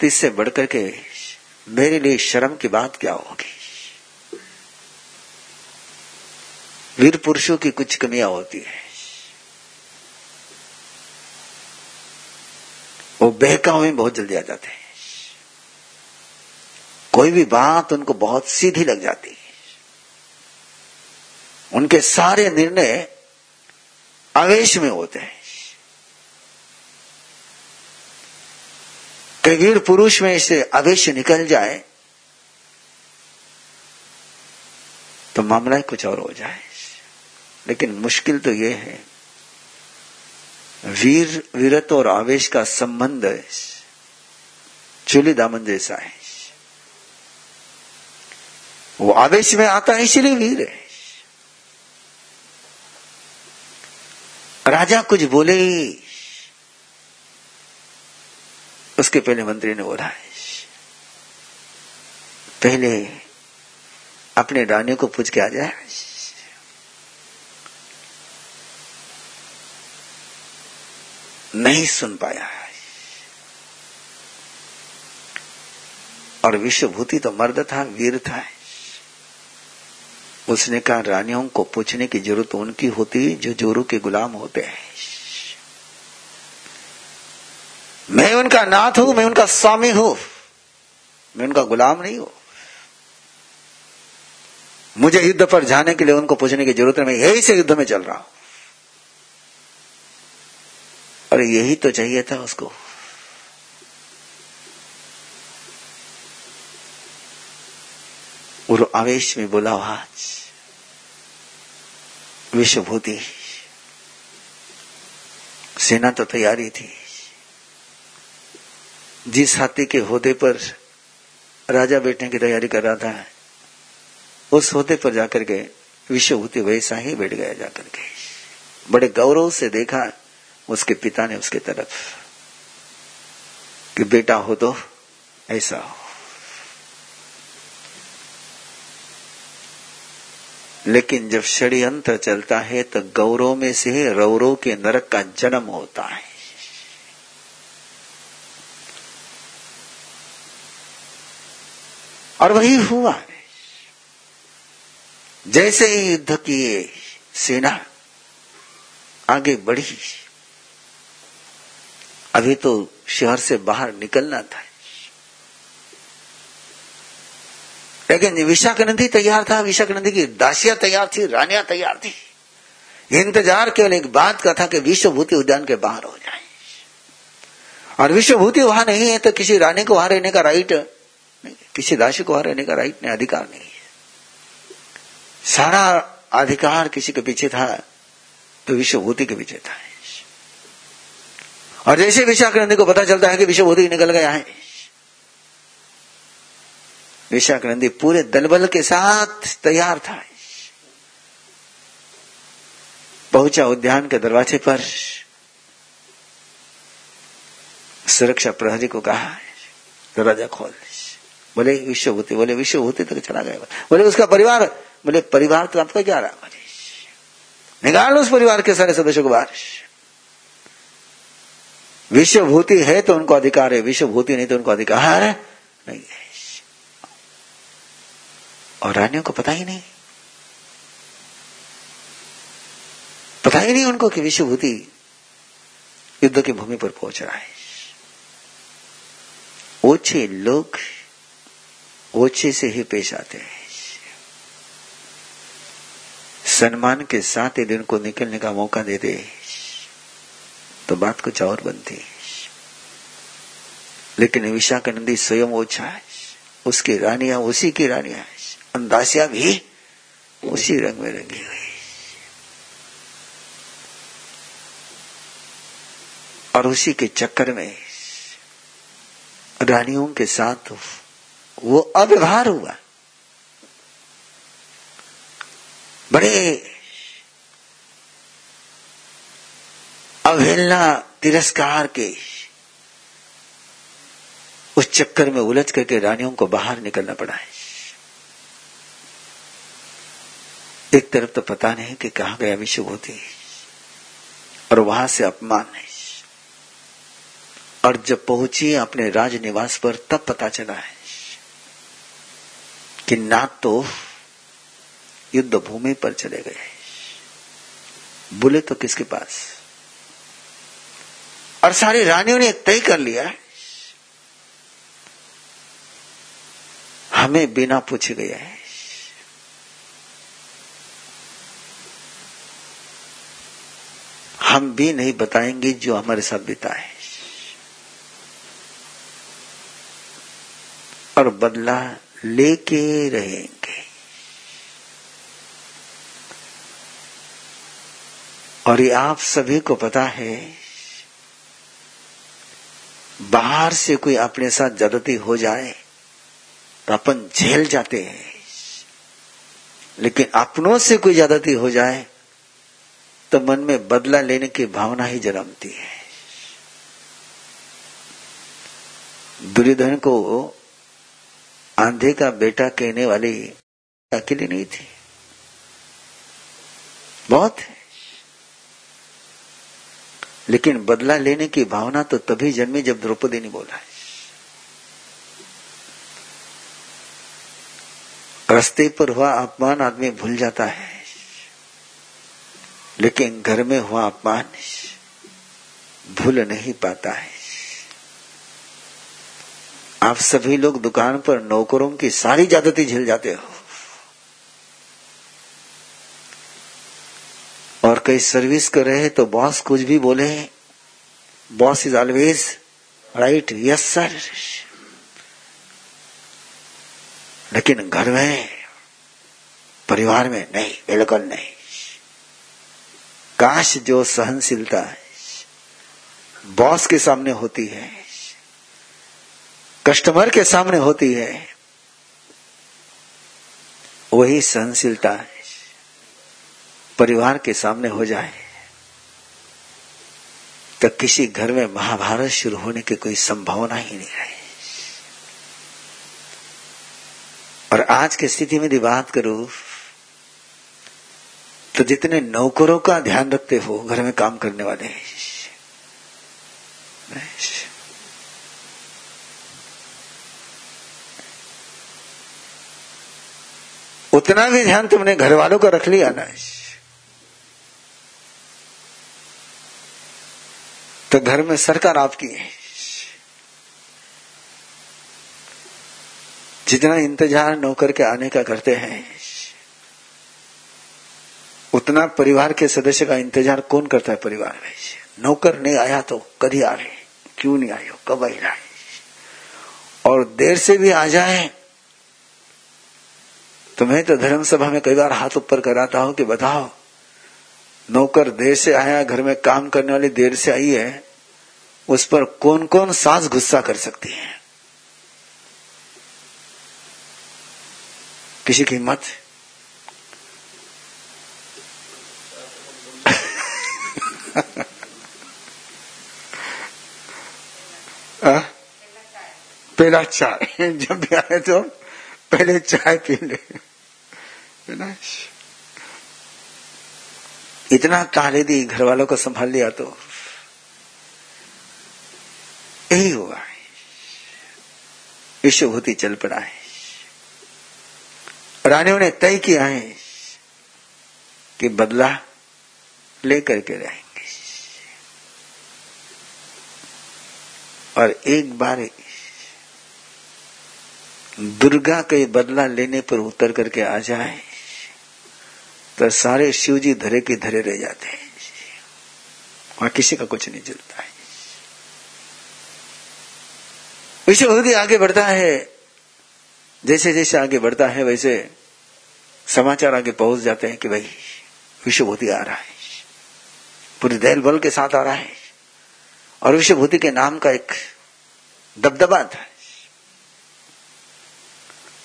तो इससे बढ़कर के मेरे लिए शर्म की बात क्या होगी? वीर पुरुषों की कुछ कमियाँ होती है। वो बहकाव में बहुत जल्दी आ जाते हैं। कोई भी बात उनको बहुत सीधी लग जाती है। उनके सारे निर्णय आवेश में होते हैं। कई वीर पुरुष में इसे आवेश निकल जाए तो मामला कुछ और हो जाए। लेकिन मुश्किल तो यह है, वीर, वीरत्व और आवेश का संबंध चूली दामन जैसा है। वो आवेश में आता है, इसलिए वीर है। राजा कुछ बोले, उसके पहले मंत्री ने बोला, पहले अपने रानी को पूछ के आ जाए। नहीं सुन पाया। और विश्वभूति तो मर्द था, वीर था। उसने कहा, रानियों को पूछने की ज़रूरत उनकी होती जो जोरू के गुलाम होते हैं। मैं उनका नाथ हूँ, मैं उनका स्वामी हूँ, मैं उनका गुलाम नहीं हूँ। मुझे युद्ध पर जाने के लिए उनको पूछने की ज़रूरत है मैं यही से युद्ध में चल रहा हूँ। और यही तो चाहिए था उसको। और आवेश में बोला आज विश्वभूति सेना तो तैयारी थी। जिस हाथी के होदे पर राजा बैठने की तैयारी कर रहा था, उस होदे पर जाकर के विश्वभूति वैसा ही बैठ गया जाकर के। बड़े गौरव से देखा उसके पिता ने उसके तरफ़ कि बेटा हो तो ऐसा हो। लेकिन जब षड्यंत्र चलता है तो गौरव में से रौरव के नरक का जन्म होता है। और वही हुआ। जैसे ही युद्ध की सेना आगे बढ़ी। अभी तो शहर से बाहर निकलना था। लेकिन विशाख नदी तैयार था विशाख नदी की दासियाँ तैयार थी, रानियाँ तैयार थी। इंतज़ार केवल एक बात का था कि विश्वभूति उद्यान के बाहर हो जाए। और विश्वभूति वहाँ नहीं है तो किसी रानी को वहाँ रहने का राइट नहीं, किसी दासी को वहाँ रहने का राइट नहीं, अधिकार नहीं है। सारा अधिकार किसी के पीछे था तो विश्वभूति के पीछे था। और जैसे विशाख नदी को पता चलता है कि विश्वभूति निकल गया है विशाख नंदी पूरे दलबल के साथ तैयार था। पहुँचा उद्यान के दरवाजे पर। सुरक्षा प्रहरी को कहा, दरवाज़ा खोल। बोले, विश्वभूति। बोले, विश्वभूति तक चला गया। बोले, उसका परिवार? बोले, परिवार तो आपका क्या रहा? बोले, निकाल उस परिवार के सारे सदस्यों को बाहर। विश्वभूति है तो उनको अधिकार है, विश्वभूति नहीं तो उनको अधिकार नहीं है। और रानियों को पता ही नहीं। पता ही नहीं उनको कि विश्वभूति युद्ध की भूमि पर पहुँच रहा है। ओछे लोग ओछे से ही पेश आते हैं। सम्मान के साथ यदि उनको निकलने का मौका दे दे। तो बात कुछ और बनती है। लेकिन विशाखानंदी स्वयं ओछा है। उसकी रानियाँ उसी की रानियाँ है। अंदासिया भी उसी रंग में रंगी हुई और उसी के चक्कर में रानियों के साथ वो अव्यवहार हुआ। बड़े अवहेलना तिरस्कार के उस चक्कर में उलझ करके रानियों को बाहर निकलना पड़ा है। एक तरफ़ तो पता नहीं कि कहा गया विश्वभूति और वहाँ से अपमान है और जब पहुँची अपने राज निवास पर, तब पता चला है कि ना तो युद्ध भूमि पर चले गए। बोले तो किसके पास? और सारी रानियों ने तय कर लिया हमें बिना पूछे गया है हम भी नहीं बताएँगे जो हमारे साथ बीता है। और बदला लेके रहेंगे। और ये आप सभी को पता है, बाहर से कोई अपने साथ जदती हो जाए तो अपन झेल जाते हैं। लेकिन अपनों से कोई ज्यादती हो जाए तो मन में बदला लेने की भावना ही जन्मती है। दुर्योधन को आंधे का बेटा कहने वाली अकेली नहीं थी। बहुत है। लेकिन बदला लेने की भावना तो तभी जन्मी जब द्रौपदी ने बोला है। रस्ते पर हुआ अपमान आदमी भूल जाता है। लेकिन घर में हुआ अपमान भूल नहीं पाता है। आप सभी लोग दुकान पर नौकरों की सारी ज्यादती झेल जाते हो। और कई सर्विस कर रहे हैं तो बॉस कुछ भी बोले, boss is always right, yes sir. लेकिन घर में, परिवार में नहीं, बिल्कुल नहीं। काश जो सहनशीलता बॉस के सामने होती है, कस्टमर के सामने होती है, वही सहनशीलता परिवार के सामने हो जाए तो किसी घर में महाभारत शुरू होने की कोई संभावना ही नहीं है और आज की स्थिति में यदि बात करूँ तो जितने नौकरों का ध्यान रखते हो, घर में काम करने वाले, उतना भी ध्यान तुमने घर वालों का रख लिया ना। तो घर में सरकार आपकी है। जितना इंतज़ार नौकर के आने का करते हैं उतना परिवार के सदस्य का इंतज़ार कौन करता है परिवार में? नौकर नहीं आया तो कभी आ रहे क्यों नहीं आयो कब आई रहा और देर से भी आ जाए तो मैं तो धर्म सभा में कई बार हाथ ऊपर कराता हूँ कि बताओ, नौकर देर से आया, घर में काम करने वाली देर से आई है, उस पर कौन कौन सास गुस्सा कर सकती है? किसी की हिम्मत? पहला चाय। जब भी आए तो पहले चाय पी ले। इतना काले दी घर वालों को संभाल लिया तो। यही हुआ। है विश्वभूति चल पड़ा है रानियों ने तय किया है कि बदला लेकर के रहेंगे और एक बार दुर्गा के बदला लेने पर उतर करके आ जाए तो सारे शिव जी धरे के धरे रह जाते हैं। वहाँ किसी का कुछ नहीं चलता है। विश्व आगे बढ़ता है। जैसे जैसे आगे बढ़ता है, वैसे समाचार आगे पहुँच जाते हैं कि भाई, विश्वभूति आ रहा है। पूरी दैल बल के साथ आ रहा है। और विश्वभूति के नाम का एक दबदबा था।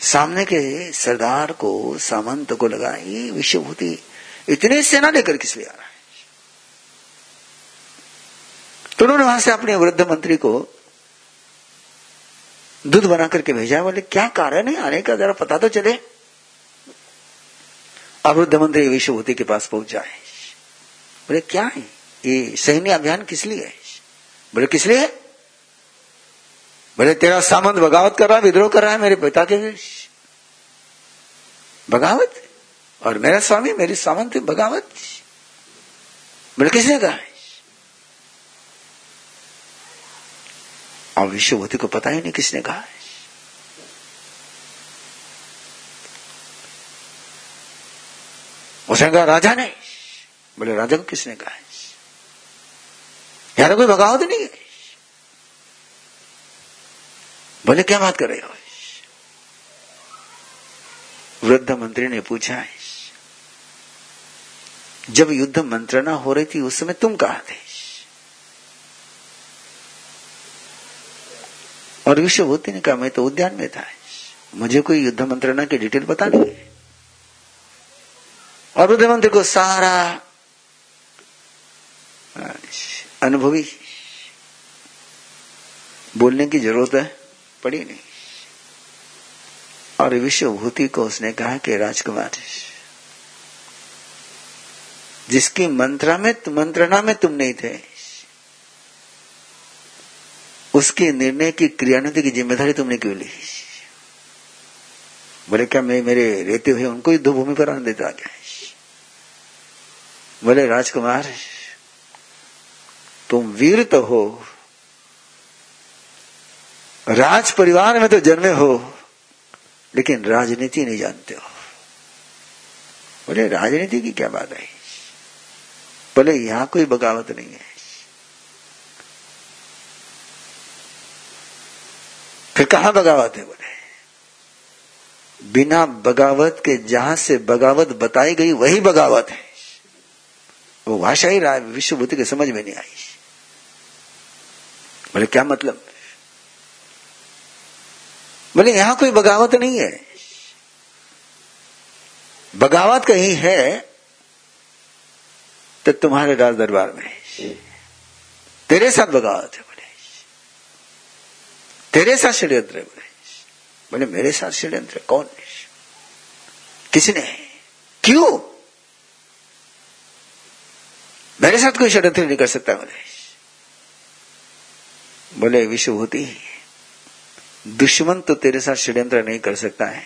सामने के सरदार को, सामंत को लगा, ये विश्वभूति इतनी सेना लेकर किस लिए आ रहा है? तो उन्होंने वहाँ से अपने वृद्ध मंत्री को दूध बना करके भेजा। बोले, क्या कारण है? आने का जरा पता तो चले। अवृद्ध मंत्री विश्वभूति के पास पहुँच जाए। बोले, क्या है? ये सैन्य अभियान किस लिए है? बोले, किस लिए? बोले, तेरा सामंत बगावत कर रहा है, विद्रोह कर रहा है मेरे पिता के बगावत? और मेरा स्वामी, मेरी सामंत बगावत? बोले किसने कहा और विश्वभूति को पता ही नहीं किसने कहा है। उसने कहा, राजा ने बोले, राजा को किसने कहा है? यार कोई बगावत नहीं है। बोले क्या बात कर रहे हो। वृद्ध मंत्री ने पूछा, जब युद्ध मंत्रणा हो रही थी, उस समय तुम कहा थे? और विश्वभूति ने कहा, मैं तो उद्यान में था। मुझे कोई युद्ध मंत्रणा की डिटेल पता नहीं है। और वृद्ध मंत्री को सारा अनुभवी। बोलने की ज़रूरत है? पड़ी नहीं। और विश्वभूति को उसने कहा कि राजकुमार, जिसकी मंत्रा में मंत्रणा में तुम नहीं थे, उसके निर्णय की क्रियान्विति की ज़िम्मेदारी तुमने क्यों ली? बोले, क्या मैं मेरे रहते हुए उनको युद्ध भूमि पर आने देता क्या? बोले, राजकुमार तुम वीर तो हो राज परिवार में तो जन्मे हो, लेकिन राजनीति नहीं जानते हो। बोले, राजनीति की क्या बात है? बोले, यहाँ कोई बगावत नहीं है। फिर कहा बगावत है बोले? बिना बगावत के जहाँ से बगावत बताई गई, वही बगावत है। वो भाषा ही विश्वभूति के समझ में नहीं आई। बोले, क्या मतलब? बोले, यहाँ कोई बगावत नहीं है। बगावत कहीं है तो तुम्हारे राज दरबार में तेरे साथ बगावत है बोले। तेरे साथ षड्यंत्र है बोले। बोले, मेरे साथ षड्यंत्र कौन किसने? क्यों? मेरे साथ कोई षड्यंत्र नहीं कर सकता बोले। बोले विश्वभूति दुश्मन तो तेरे साथ षड्यंत्र नहीं कर सकता है।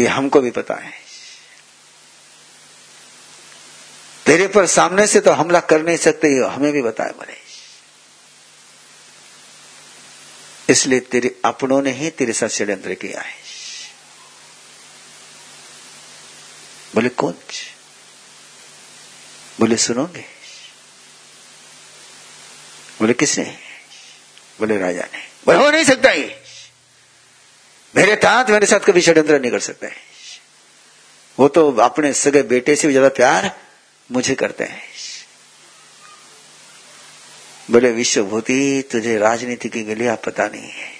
ये हमको भी पता है। तेरे पर सामने से तो हमला कर नहीं सकते हमें भी बताया बोले इसलिए तेरे अपनों ने ही तेरे साथ षड्यंत्र किया है। बोले, कौन? बोले, सुनोगे? बोले, किसने? बोले, राजा ने। बोले, हो नहीं सकता ये। मेरे तात मेरे साथ कभी षड्यंत्र नहीं कर सकता। वो तो अपने सगे बेटे से भी ज़्यादा प्यार मुझे करते हैं। बोले, विश्वभूति तुझे राजनीति की गलिया पता नहीं है।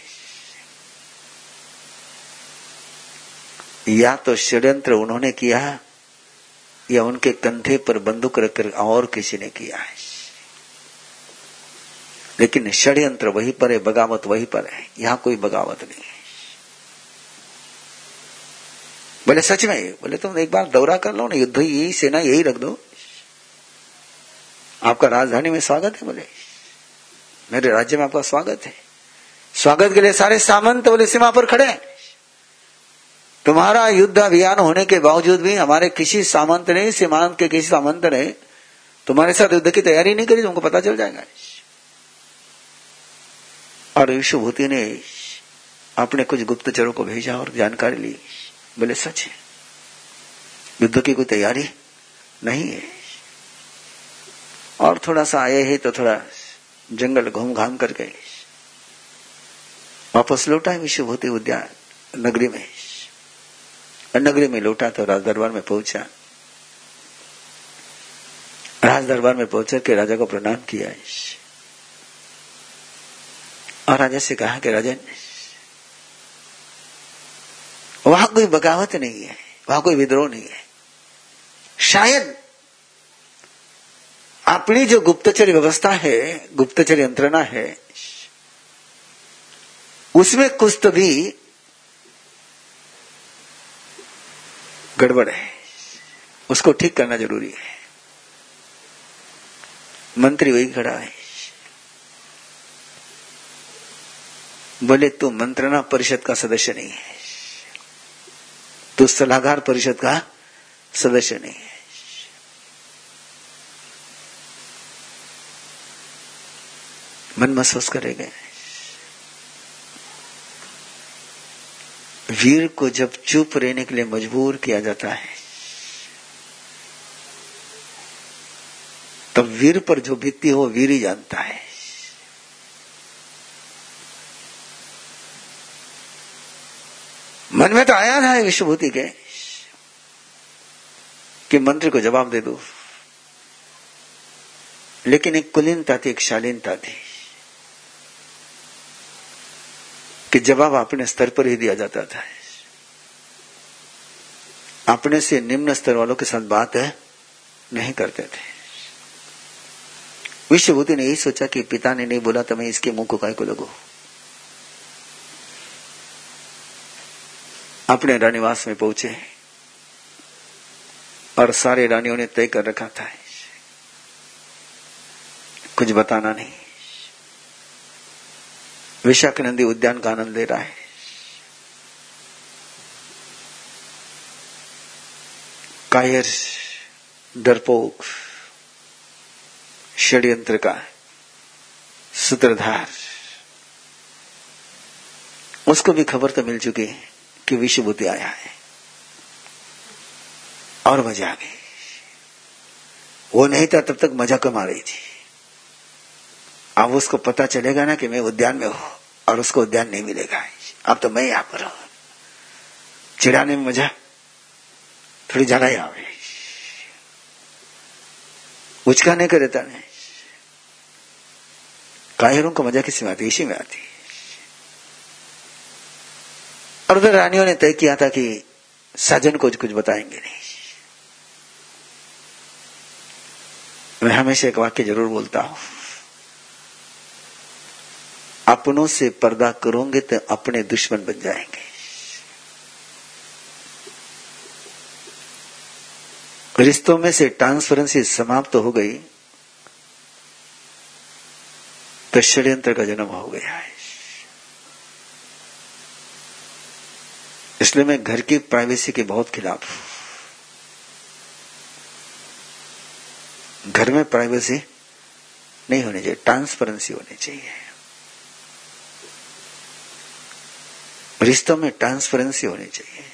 या तो षड्यंत्र उन्होंने किया या उनके कंधे पर बंदूक रखकर और किसी ने किया है। लेकिन षड्यंत्र वहीं पर है, बगावत वहीं पर है। यहाँ कोई बगावत नहीं है। बोले, सच में? बोले, तुम एक बार दौरा कर लो ना, युद्ध यही सेना यही रख दो। आपका राजधानी में स्वागत है बोले। मेरे राज्य में आपका स्वागत है। स्वागत के लिए सारे सामंत बोले, सीमा पर खड़े हैं। तुम्हारा युद्ध अभियान होने के बावजूद भी हमारे किसी सामंत ने, सीमांत के किसी सामंत ने तुम्हारे साथ युद्ध की तैयारी नहीं करी, तुमको पता चल जाएगा। और विश्वभूति ने अपने कुछ गुप्तचरों को भेजा और जानकारी ली। बोले, सच है। युद्ध की कोई तैयारी नहीं है। और थोड़ा सा आए ही तो थोड़ा जंगल घूम घाम कर गए। वापस लौटा विश्वभूति उद्यान नगरी में। नगरी में लौटा तो राज दरबार में पहुँचा। राज दरबार में पहुंचकर के राजा को प्रणाम किया। और राजा से कहा कि राजन, वहाँ कोई बगावत नहीं है, वहाँ कोई विद्रोह नहीं है। शायद अपनी जो गुप्तचर व्यवस्था है, गुप्तचर यंत्रणा है, उसमें कुछ तो भी गड़बड़ है। उसको ठीक करना ज़रूरी है। मंत्री वही खड़ा है। बोले, तू मंत्रणा परिषद का सदस्य नहीं है। तू सलाहकार परिषद का सदस्य नहीं है। मन महसूस करेंगे। वीर को जब चुप रहने के लिए मजबूर किया जाता है, तब वीर पर जो बीतती हो वीर ही जानता है। मन में तो आया था विश्वभूति के। कि मंत्री को जवाब दे दो। लेकिन एक कुलीनता थी, एक शालीनता थी। कि जवाब अपने स्तर पर ही दिया जाता था। अपने से निम्न स्तर वालों के साथ बात है नहीं करते थे। विश्वभूति ने यही सोचा कि पिता ने नहीं बोला तो मैं इसके मुँह को काय को लगू? अपने रानीवास में पहुँचे और सारे रानियों ने तय कर रखा था। कुछ बताना नहीं। विशाख नंदी उद्यान का आनंद ले रहा है। कायर डरपोक षड्यंत्र का सूत्रधार। उसको भी खबर तो मिल चुकी है। कि विश्वभूति आया है। और मज़ा आ गई वो नहीं था तब तक मज़ा कम आ रही थी। अब उसको पता चलेगा ना कि मैं उद्यान में हूँ और उसको उद्यान नहीं मिलेगा। अब तो मैं यहाँ पर हूँ। चिड़ाने में मज़ा थोड़ी ज़्यादा ही आवे। उचकाने का रहता नहीं। कायरों को मज़ा किसी में आती? इसी में आती। और उधर रानियों ने तय किया था कि साजन को कुछ बताएँगे नहीं। मैं हमेशा एक वाक्य ज़रूर बोलता हूँ। अपनों से पर्दा करोगे तो अपने दुश्मन बन जाएँगे। रिश्तों में से ट्रांसफरेंसी समाप्त तो हो गई तो षड्यंत्र का जन्म हो गया है। इसलिए मैं घर की प्राइवेसी के बहुत खिलाफ हूँ। घर में प्राइवेसी नहीं होनी चाहिए ट्रांसपेरेंसी होनी चाहिए। रिश्तों में ट्रांसपेरेंसी होनी चाहिए।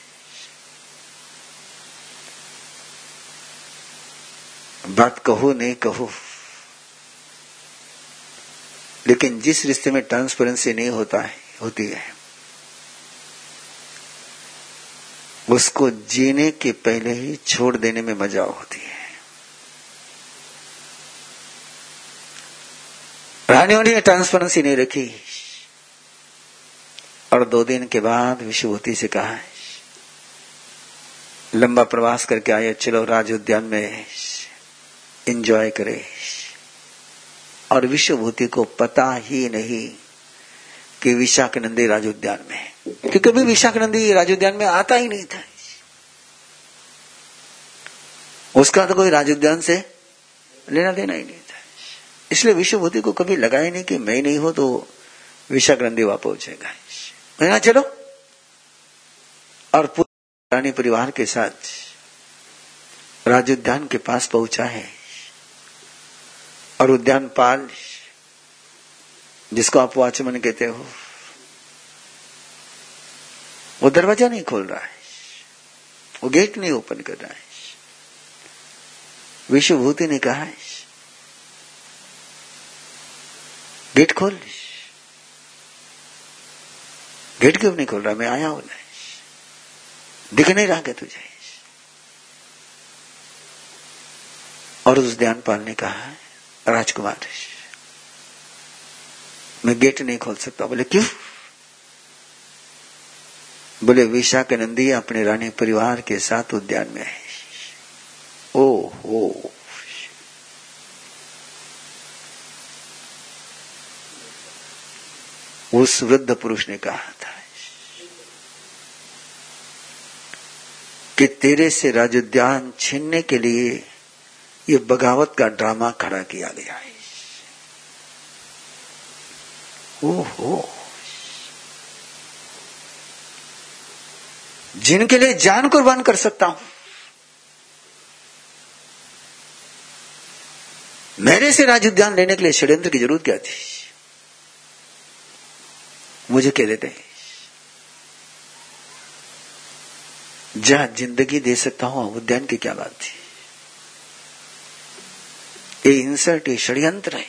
बात कहो, नहीं कहो, लेकिन जिस रिश्ते में ट्रांसपेरेंसी नहीं होता है, होती है उसको जीने के पहले ही छोड़ देने में मज़ा होती है। रानियों ने ट्रांसपेरेंसी नहीं रखी। और दो दिन के बाद विश्वभूति से कहा, लंबा प्रवास करके आए, चलो राज उद्यान में इंजॉय करे। और विश्वभूति को पता ही नहीं कि विशाख नंदी राज उद्यान में क्योंकि कभी विशाख नंदी राज उद्यान में आता ही नहीं था। उसका तो कोई राज उद्यान से लेना देना ही नहीं था। इसलिए विश्वभूति को कभी लगा ही नहीं कि मैं नहीं हो तो विशाख नंदी वहाँ पहुंचेगा। चलो। और रानी परिवार के साथ राज उद्यान के पास पहुँचा है। और उद्यान पाल, जिसको आप वॉचमैन कहते हो। वो दरवाज़ा नहीं खोल रहा है। वो गेट नहीं ओपन कर रहा है। विश्वभूति ने कहा है, गेट खोल। गेट क्यों नहीं खोल रहा? मैं आया हूँ दिख नहीं रहा क्या तुझे? और उस ध्यानपाल ने कहा, राजकुमार, मैं गेट नहीं खोल सकता। बोले, क्यों? बोले, विशाख नंदी अपने रानी परिवार के साथ उद्यान में है। ओ ओ उस वृद्ध पुरुष ने कहा था, कि तेरे से राजोद्यान छीनने के लिए ये बगावत का ड्रामा खड़ा किया गया है। ओहो। जिनके लिए जान कुर्बान कर सकता हूँ। मेरे से राज उद्यान लेने के लिए षड्यंत्र की ज़रूरत क्या थी? मुझे कह देते हैं। जहाँ ज़िंदगी दे सकता हूँ उद्यान की क्या बात थी? ये इंसर्ट ये षड्यंत्र है।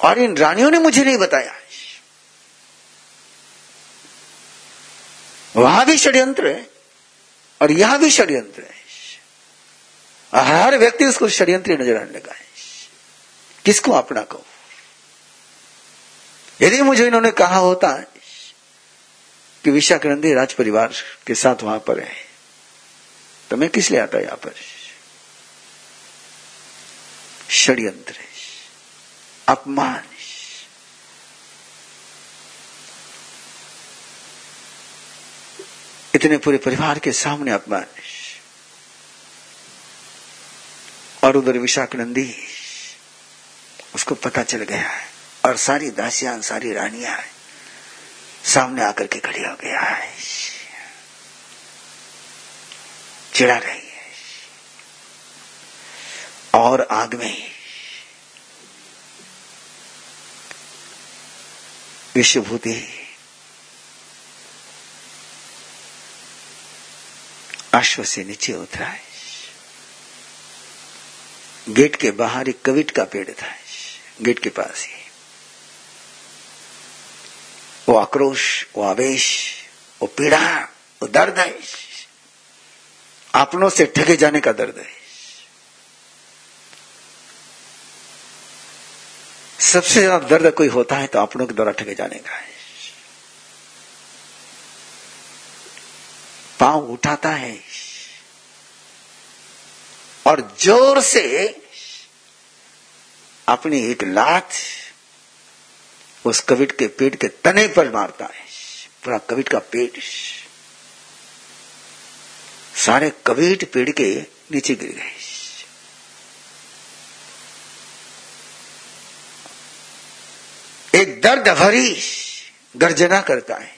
और इन रानियों ने मुझे नहीं बताया। वहाँ भी षड्यंत्र है, और यहाँ भी षड्यंत्र है। हर व्यक्ति उसको षड्यंत्र नज़र आने लगा है। किसको अपना कहो? यदि मुझे इन्होंने कहा होता है कि विशाखनंदी राज परिवार के साथ वहाँ पर है तो मैं किस लिए आता यहाँ पर? षड्यंत्र अपमान इतने पूरे परिवार के सामने अपमान और उधर विशाख नंदी, उसको पता चल गया है। और सारी दासियाँ, सारी रानियाँ सामने आकर के खड़ी हो गया है। चिड़ा रही है। और आग में विश्वभूति अश्व से नीचे उतरा है। गेट के बाहर एक कविट का पेड़ था। गेट के पास ही। वो आक्रोश, वो आवेश, वो पीड़ा, वो दर्द है। अपनों से ठगे जाने का दर्द है। सबसे ज़्यादा दर्द कोई होता है तो अपनों के द्वारा ठगे जाने का है। पाँव उठाता है। और ज़ोर से अपनी एक लात उस कविट के पेट के तने पर मारता है। पूरा कविट का पेट। सारे कविट पेड़ के नीचे गिर गए। एक दर्द भरी गर्जना करता है।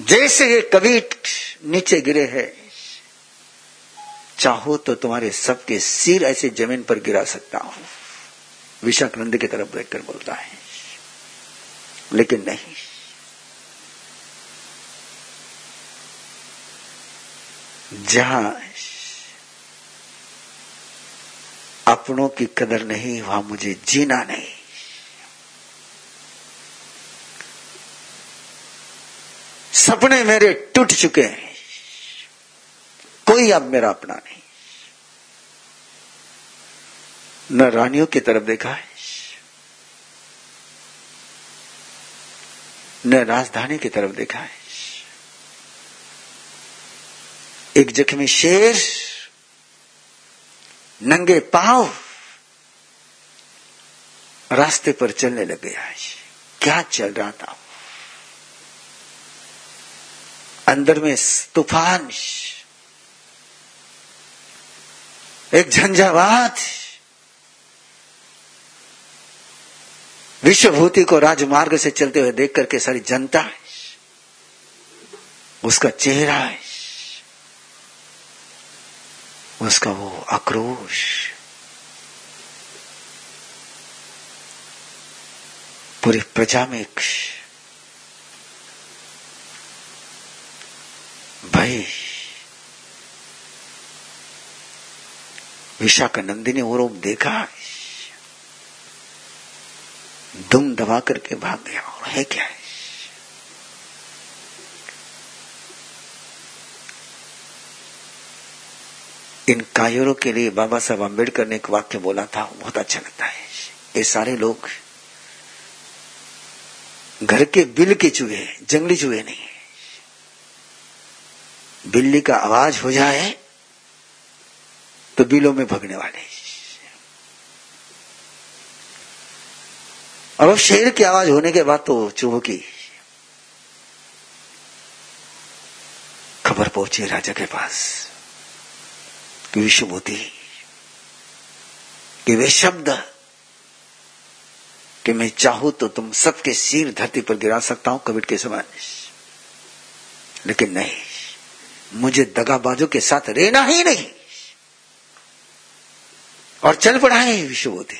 जैसे ये कविट नीचे गिरे हैं, चाहो तो तुम्हारे सबके सिर ऐसे ज़मीन पर गिरा सकता हूँ। विशाख नंद की तरफ़ देखकर बोलता है, लेकिन नहीं। जहाँ अपनों की कदर नहीं, वहाँ मुझे जीना नहीं। सपने मेरे टूट चुके हैं। कोई अब मेरा अपना नहीं। न रानियों की तरफ़ देखा है। न राजधानी की तरफ़ देखा है। एक जख्मी शेर, नंगे पाँव रास्ते पर चलने लग गया है। क्या चल रहा था? अंदर में तूफ़ान एक झंझावात विश्वभूति को राजमार्ग से चलते हुए देख करके सारी जनता उसका चेहरा उसका वो आक्रोश पूरी प्रजा में भय विशाखा नंदी ने वो रूप देखा, दुम दबा करके भाग गया, और है क्या? है इन कायरों के लिए बाबा साहब अंबेडकर ने एक वाक्य बोला था बहुत अच्छा लगता है। ये सारे लोग घर के बिल के चूहे जंगली चूहे नहीं बिल्ली का आवाज़ हो जाए तो बिलों में भगने वाले। और अब शेर की आवाज़ होने के बाद तो चूहों की खबर पहुँची राजा के पास, कि विश्वभूति कि वे शब्द, कि मैं चाहूँ तो तुम सबके सिर धरती पर गिरा सकता हूँ कबीर के समान। लेकिन नहीं। मुझे दगाबाजों के साथ रहना ही नहीं। और चल पड़ा है विश्वभूति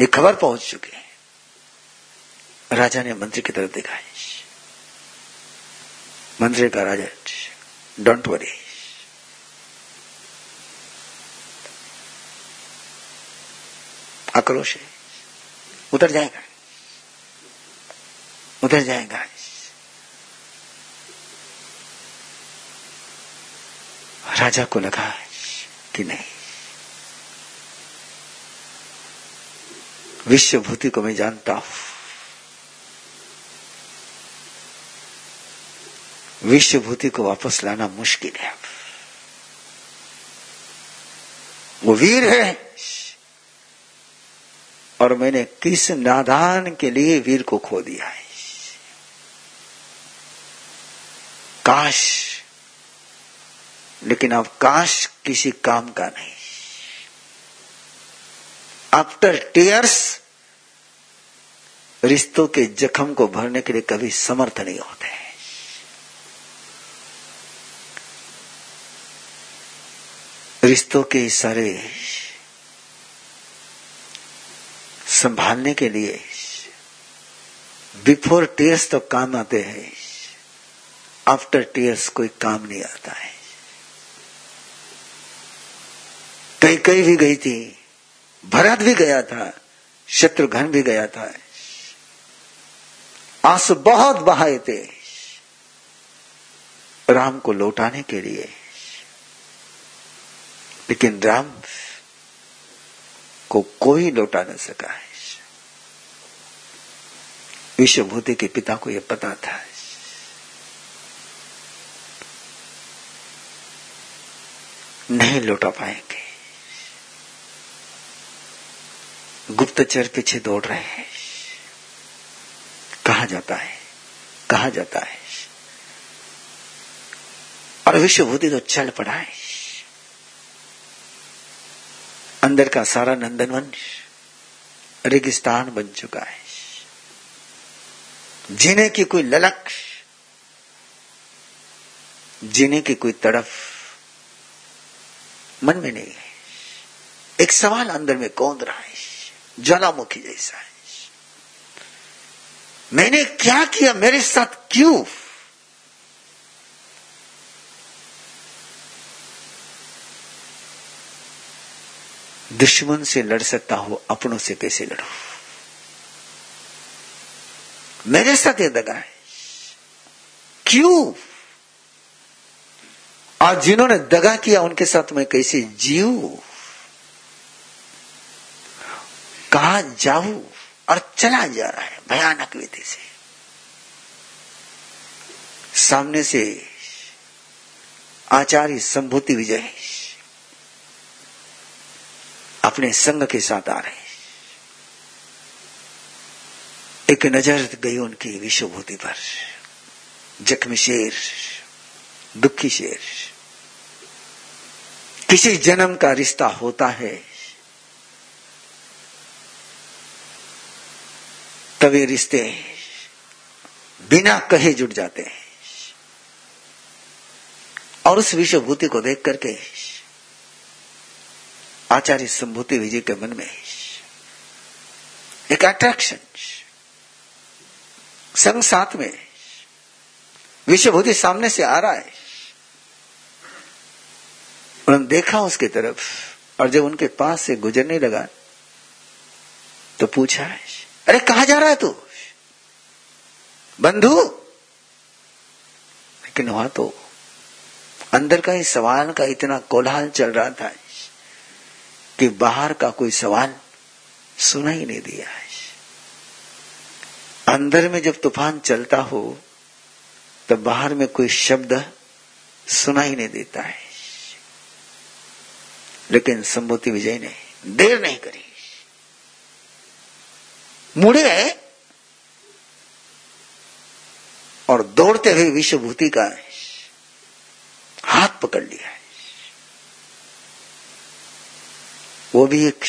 ये खबर पहुँच चुकी है। राजा ने मंत्री की तरफ़ देखा है। मंत्री का राजा डोंट वरी आक्रोश है। उतर जाएगा। उतर जाएगा। राजा को लगा कि नहीं विश्वभूति को मैं जानता हूँ विश्वभूति को वापस लाना मुश्किल है वो वीर है। और मैंने किस नादान के लिए वीर को खो दिया है। काश लेकिन अवकाश किसी काम का नहीं। आफ्टर टीयर्स रिश्तों के जख्म को भरने के लिए कभी समर्थ नहीं होते। रिश्तों के सारे संभालने के लिए बिफोर टीयर्स तो काम आते हैं। आफ्टर टीयर्स कोई काम नहीं आता है। कई कई भी गई थी। भरत भी गया था, शत्रुघ्न भी गया था। आँसू बहुत बहाए थे राम को लौटाने के लिए। लेकिन राम को कोई लौटा न सका है। विश्वभूति के पिता को यह पता था। नहीं लौटा पाएँगे। गुप्तचर पीछे दौड़ रहे हैं। कहा जाता है? कहा जाता है? और विश्वभूति तो चल पड़ा है। अंदर का सारा नंदनवन रेगिस्तान बन चुका है। जीने की कोई ललक, जीने की कोई तड़फ मन में नहीं है। एक सवाल अंदर में कौंद रहा है। ज्वालामुखी जैसा है। मैंने क्या किया? मेरे साथ क्यों? दुश्मन से लड़ सकता हो, अपनों से कैसे लड़ू? मेरे साथ ये दगा है। क्यों? आज जिन्होंने दगा किया, उनके साथ मैं कैसे जीव कहा जाऊ और चला जा रहा है भयानक विधि से। सामने से आचार्य संभूति विजय अपने संग के साथ आ रहे एक नज़र गई उनकी विश्वभूति पर। जख्मी शेर, दुखी शेर। किसी जन्म का रिश्ता होता है। तभी रिश्ते बिना कहे जुट जाते हैं। और उस विश्वभूति को देख करके आचार्य संभूति विजय के मन में एक अट्रैक्शन संग साथ में विश्वभूति सामने से आ रहा है। उन्होंने देखा उसकी तरफ़ और जब उनके पास से गुजरने लगा तो पूछा है अरे कहा जा रहा है तू? बंधु? लेकिन वहाँ तो अंदर का ही सवाल का इतना कोलाहल चल रहा था कि बाहर का कोई सवाल सुना ही नहीं दिया अंदर में जब तूफ़ान चलता हो तो बाहर में कोई शब्द सुना ही नहीं देता है। लेकिन संभूति विजय ने देर नहीं करी। मुड़े और दौड़ते हुए विश्वभूति का हाथ पकड़ लिया है। वो भी एक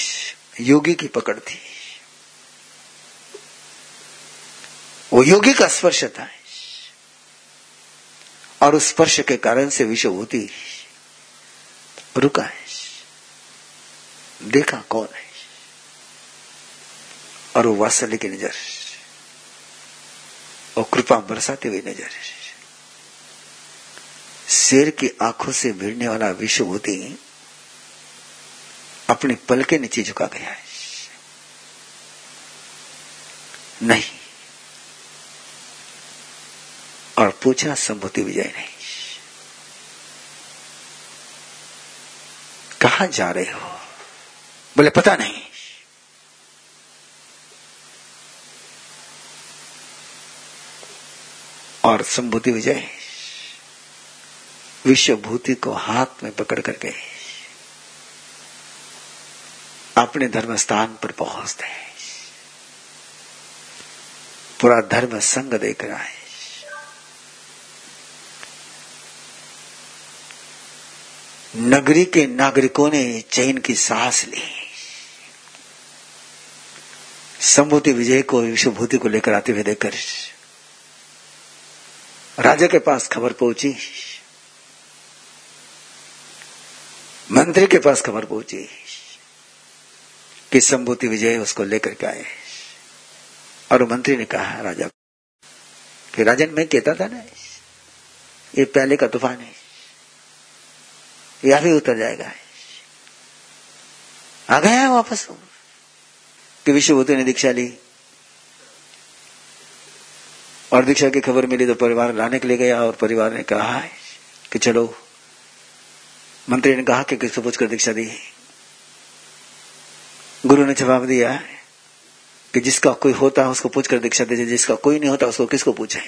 योगी की पकड़ थी। वो योगी का स्पर्श था। और उस स्पर्श के कारण से विश्वभूति रुका है। देखा कौन है? और वो वात्सल्य की नज़र और कृपा बरसाते हुए नज़र शेर की आँखों से भिड़ने वाला विश्वभूति अपने पल के नीचे झुका गया है नहीं। और पूछा, संभूति विजय नहीं कहा जा रहे हो? बोले, पता नहीं। और संभूति विजय। विश्वभूति को हाथ में पकड़ करके अपने धर्म स्थान पर पहुँचते हैं। पूरा धर्म संग देख रहा है नगरी के नागरिकों ने चैन की सांस ली। संभूति विजय को विश्वभूति को लेकर आते हुए देखकर राजा के पास खबर पहुँची। मंत्री के पास खबर पहुँची कि संभूति विजय उसको लेकर के आए। और मंत्री ने कहा, राजा, को कि राजन मैं कहता था ना, ये पहले का तूफ़ान है यह भी उतर जाएगा। आ गया वापस। कि विश्वभूति ने दीक्षा ली। और दीक्षा की खबर मिली तो परिवार लाने के लिए गया और परिवार ने कहा है कि चलो। मंत्री ने कहा कि किसको पूछकर दीक्षा दी? गुरु ने जवाब दिया कि जिसका कोई होता है उसको पूछकर दीक्षा दीजिए जिसका कोई नहीं होता उसको किसको पूछे?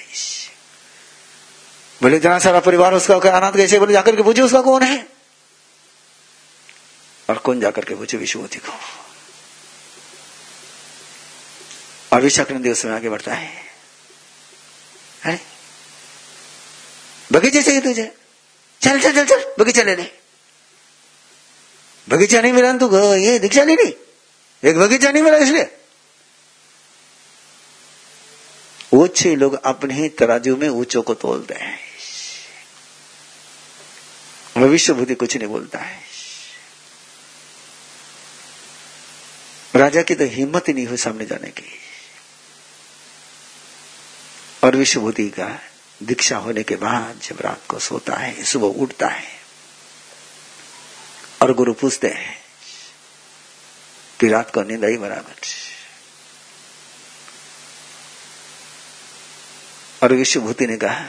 बोले इतना सारा परिवार उसका अनाथ कैसे? बोले जाकर के पूछे उसका कौन है? और कौन जाकर के पूछे? विश्वमूर्ति को। और विशाख नदी उसमें आगे बढ़ता है, है? बगीचे चाहिए तुझे? चल चल चल चल, बगीचा ले ले बगीचा नहीं मिला तू ये दीक्षा नहीं ली एक बगीचा नहीं मिला इसलिए। ऊँचे लोग अपने ही तराजू में ऊंचों को तोलते हैं। भविष्य बुद्धि कुछ नहीं बोलता है। राजा की तो हिम्मत ही नहीं हुई सामने जाने की। और विश्वभूति का दीक्षा होने के बाद जब रात को सोता है, सुबह उठता है और गुरु पूछते हैं कि रात को नींद आई बराबर? और विश्वभूति ने कहा,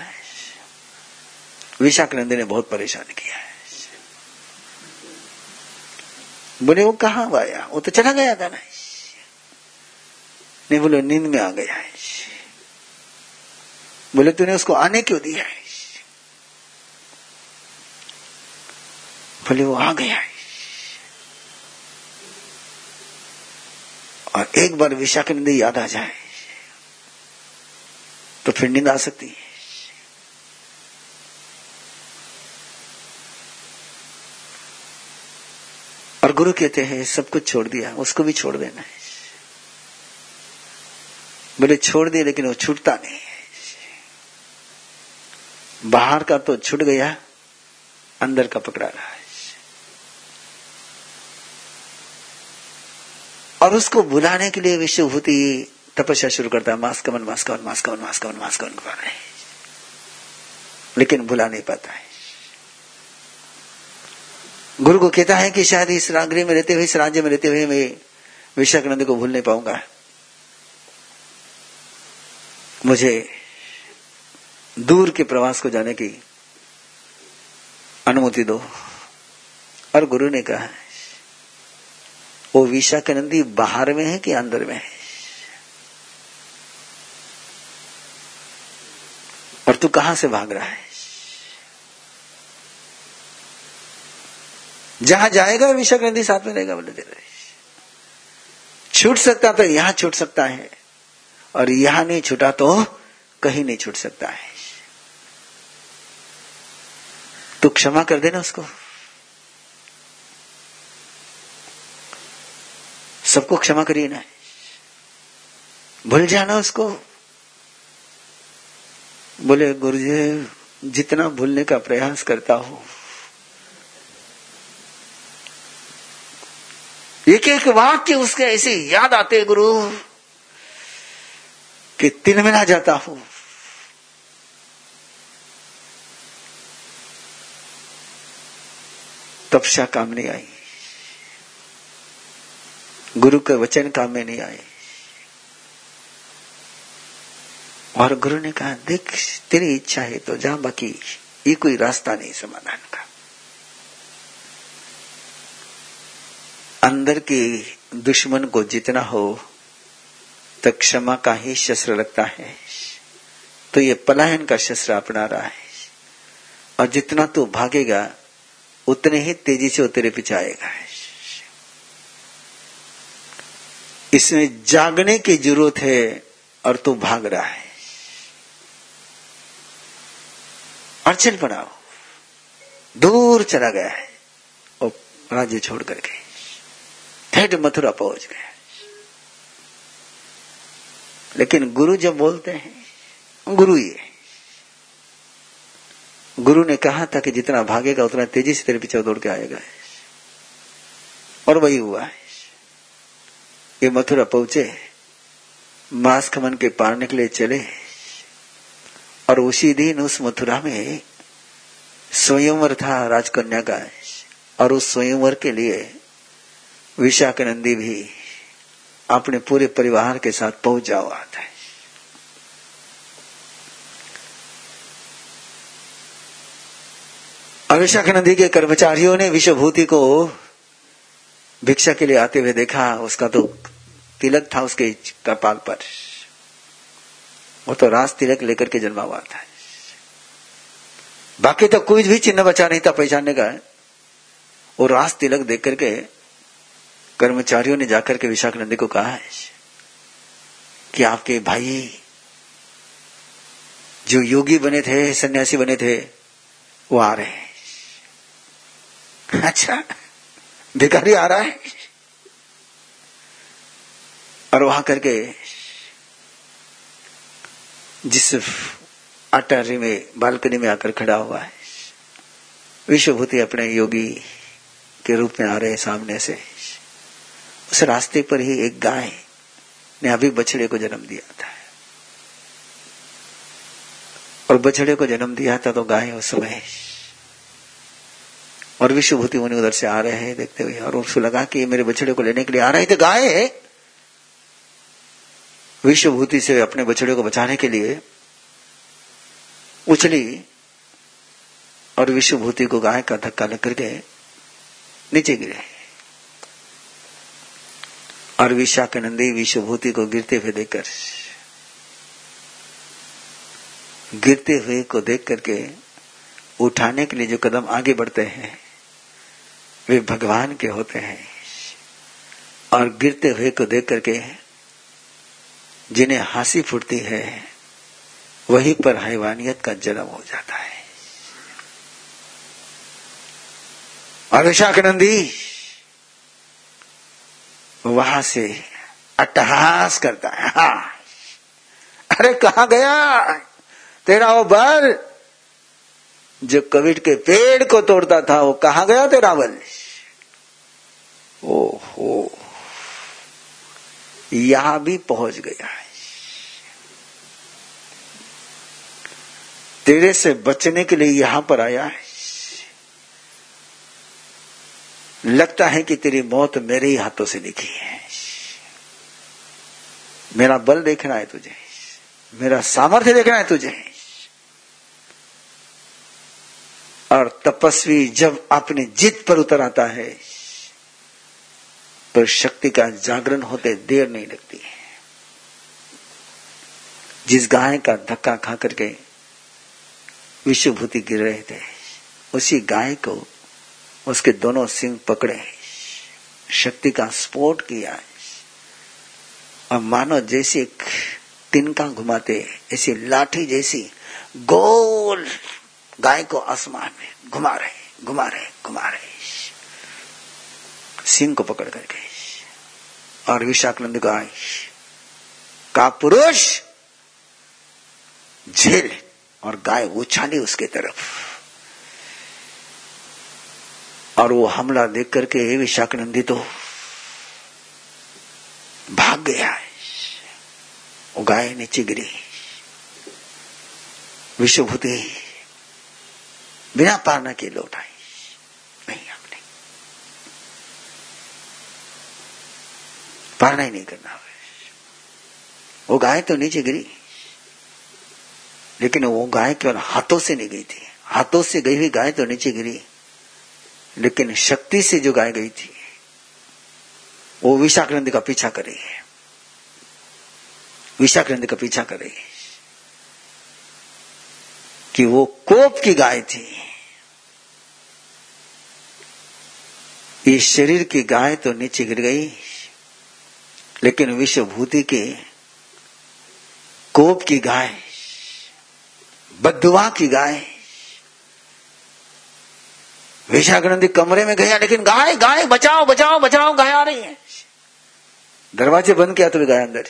विशाख नंदी ने बहुत परेशान किया है। बोले, वो कहा वो तो चला गया था ना? नहीं, बोले, नींद में आ गया है। बोले, तूने उसको आने क्यों दिया है? बोले, वो आ गया है। और एक बार विशाख नदी याद आ जाए तो फिर नींद आ सकती है। और गुरु कहते हैं, सब कुछ छोड़ दिया, उसको भी छोड़ देना है। बोले, छोड़ दिए लेकिन वो छूटता नहीं। बाहर का तो छूट गया, अंदर का पकड़ा रहा है। और उसको बुलाने के लिए विश्वभूति तपस्या शुरू करता है, मास कमन मास कमन मास कमन मास कमन मास कमन कर रहे लेकिन भुला नहीं पाता है। गुरु को कहता है कि शायद इस गृह में रहते हुए, इस राज्य में रहते हुए मैं विशाखानंद को भूल नहीं पाऊँगा। मुझे दूर के प्रवास को जाने की अनुमति दो। और गुरु ने कहा, वो विशा के नंदी बाहर में है कि अंदर में है? और तू कहाँ से भाग रहा है? जहाँ जाएगा विशा विशाख नंदी साथ में रहेगा, बोले तेरे। छूट सकता तो यहाँ छूट सकता है, और यहाँ नहीं छूटा तो कहीं नहीं छूट सकता है। तो क्षमा कर देना उसको। सबको क्षमा करिए ना। भूल जाना उसको। बोले गुरु जी जितना भूलने का प्रयास करता हूँ। एक एक वाक्य उसके ऐसे याद आते गुरु, कि तिल मिला जाता हूँ। तपस्या काम नहीं आई। गुरु के वचन काम में नहीं आए। और गुरु ने कहा, देख, तेरी इच्छा है तो जा, बाकी ये कोई रास्ता नहीं समाधान का। अंदर के दुश्मन को जितना हो तो क्षमा का ही शस्त्र लगता है। तो ये पलायन का शस्त्र अपना रहा है। और जितना तू भागेगा उतने ही तेज़ी से वो तेरे पीछे आएगा। इसमें जागने की ज़रूरत है और तू भाग रहा है। चल पड़ा दूर चला गया है और राज्य छोड़ करके ठेठ मथुरा पहुँच गया। लेकिन गुरु जब बोलते हैं, गुरु ही है। गुरु ने कहा था कि जितना भागेगा, उतना तेज़ी से तेरे पीछे दौड़ के आएगा। और वही हुआ। है ये मथुरा पहुँचे। मास खमन के पारने के लिए चले। और उसी दिन उस मथुरा में स्वयंवर था राजकन्या का। और उस स्वयंवर के लिए विशाख नंदी भी अपने पूरे परिवार के साथ पहुँच जाओ आता है। अविशाख नदी के कर्मचारियों ने विश्वभूति को भिक्षा के लिए आते हुए देखा, उसका तो तिलक था उसके कपाल पर। वो तो रास तिलक लेकर के जन्मा हुआ था। बाकी तो कोई भी चिन्ह बचा नहीं था पहचानने का। वो रास तिलक देख करके कर्मचारियों ने जाकर के विशाख नंदी को कहा है कि आपके भाई जो योगी बने थे, सन्यासी बने थे, वो आ रहे हैं। अच्छा भिखारी आ रहा है। और वहाँ करके जिस अटारी में बालकनी में आकर खड़ा हुआ है। विश्वभूति अपने योगी के रूप में आ रहे हैं सामने से। उस रास्ते पर ही एक गाय ने अभी बछड़े को जन्म दिया था। और बछड़े को जन्म दिया था तो गाय उस समय और विश्वभूति मुनि उधर से आ रहे हैं देखते हुए, और उसको लगा कि मेरे बछड़े को लेने के लिए आ रहे थे गाय है। विश्वभूति से अपने बछड़े को बचाने के लिए उछली और विश्वभूति को गाय का धक्का लग करके नीचे गिरे। और विशाख नंदी विश्वभूति को गिरते हुए देखकर, गिरते हुए को देख करके उठाने के लिए जो कदम आगे बढ़ते हैं वे भगवान के होते हैं और गिरते हुए को देख करके जिन्हें हँसी फूटती है, वहीं पर हैवानियत का जन्म हो जाता है। और वहाँ से अट्टहास करता है। हा। अरे कहा गया? तेरा वो बल जो कविट के पेड़ को तोड़ता था, वो कहा गया तेरा बल ओहो। यहाँ भी पहुँच गया है। तेरे से बचने के लिए यहाँ पर आया है। लगता है कि तेरी मौत मेरे ही हाथों से लिखी है। मेरा बल देखना है तुझे। मेरा सामर्थ्य देखना है तुझे। और तपस्वी जब अपनी जिद पर उतर आता है तो शक्ति का जागरण होते देर नहीं लगती है। जिस गाय का धक्का खा करके विश्वभूति गिर रहे थे, उसी गाय को उसके दोनों सिंह पकड़े। शक्ति का स्फोट किया। और मानो जैसे तिनका घुमाते, ऐसी लाठी जैसी गोल गाय को आसमान में घुमा रहे घुमा रहे घुमा रहे। सिंह को पकड़ करके, और विशाखनंद आई का पुरुष झेल और गाय उछाली उसके तरफ़। और वो हमला देख करके विशाखनंदी तो भाग गया। वो गाय नीचे गिरी। विश्वभूति बिना पारना के लौट आई नहीं। हमने पारना ही नहीं करना वो गाय तो नीचे गिरी। लेकिन वो गाय केवल हाथों से नहीं गई थी। हाथों से गई हुई गाय तो नीचे गिरी। लेकिन शक्ति से जो गाय गई थी, वो विशाक्रंद का पीछा कर रही है। विशाक्रंद का पीछा कर रही है। कि वो कोप की गाय थी। इस शरीर की गाय तो नीचे गिर गई, लेकिन विश्वभूति के कोप की गाय, बदुआ की गाय, विशाग्रंथी कमरे में गया, लेकिन गाय गाय, बचाओ बचाओ बचाओ, गाय आ रही है। दरवाजे बंद किया तो गाय अंदर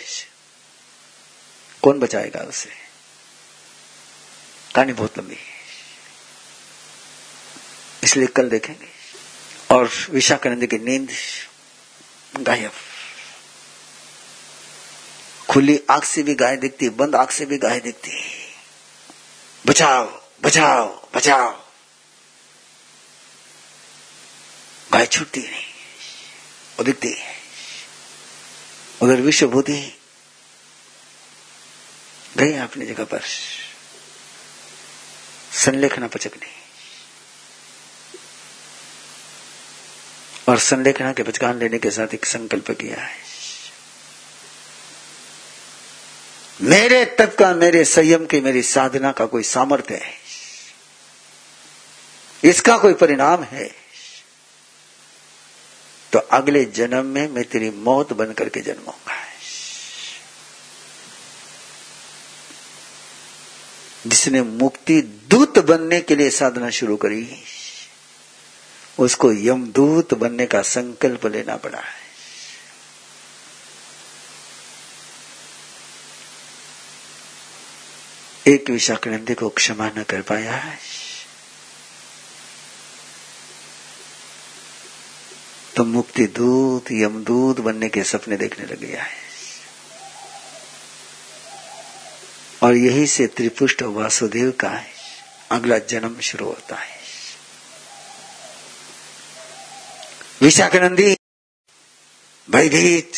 कौन बचाएगा उसे? कहानी बहुत लंबी है। इसलिए कल देखेंगे। और विशाखानंद की नींद गायब। खुली आँख से भी गाय दिखती, बंद आँख से भी गाय दिखती। बचाओ बचाओ बचाओ। गाय छूटती नहीं, वो दिखती। है उधर विश्वभूति गई अपनी जगह पर। संलेखना पचकने और संलेखना के पचकान लेने के साथ एक संकल्प किया है। मेरे तब का मेरे संयम की, मेरी साधना का कोई सामर्थ्य है। इसका कोई परिणाम है। तो अगले जन्म में मैं तेरी मौत बन करके जन्मूँगा। जिसने मुक्ति दूत बनने के लिए साधना शुरू करी। उसको यमदूत बनने का संकल्प लेना पड़ा है। एक विशाखनंदी को क्षमा न कर पाया है। तो मुक्ति दूत यमदूत बनने के सपने देखने लग गया है। और यही से त्रिपुष्ट वासुदेव का अगला जन्म शुरू होता है। विशाखनंदी। भयभीत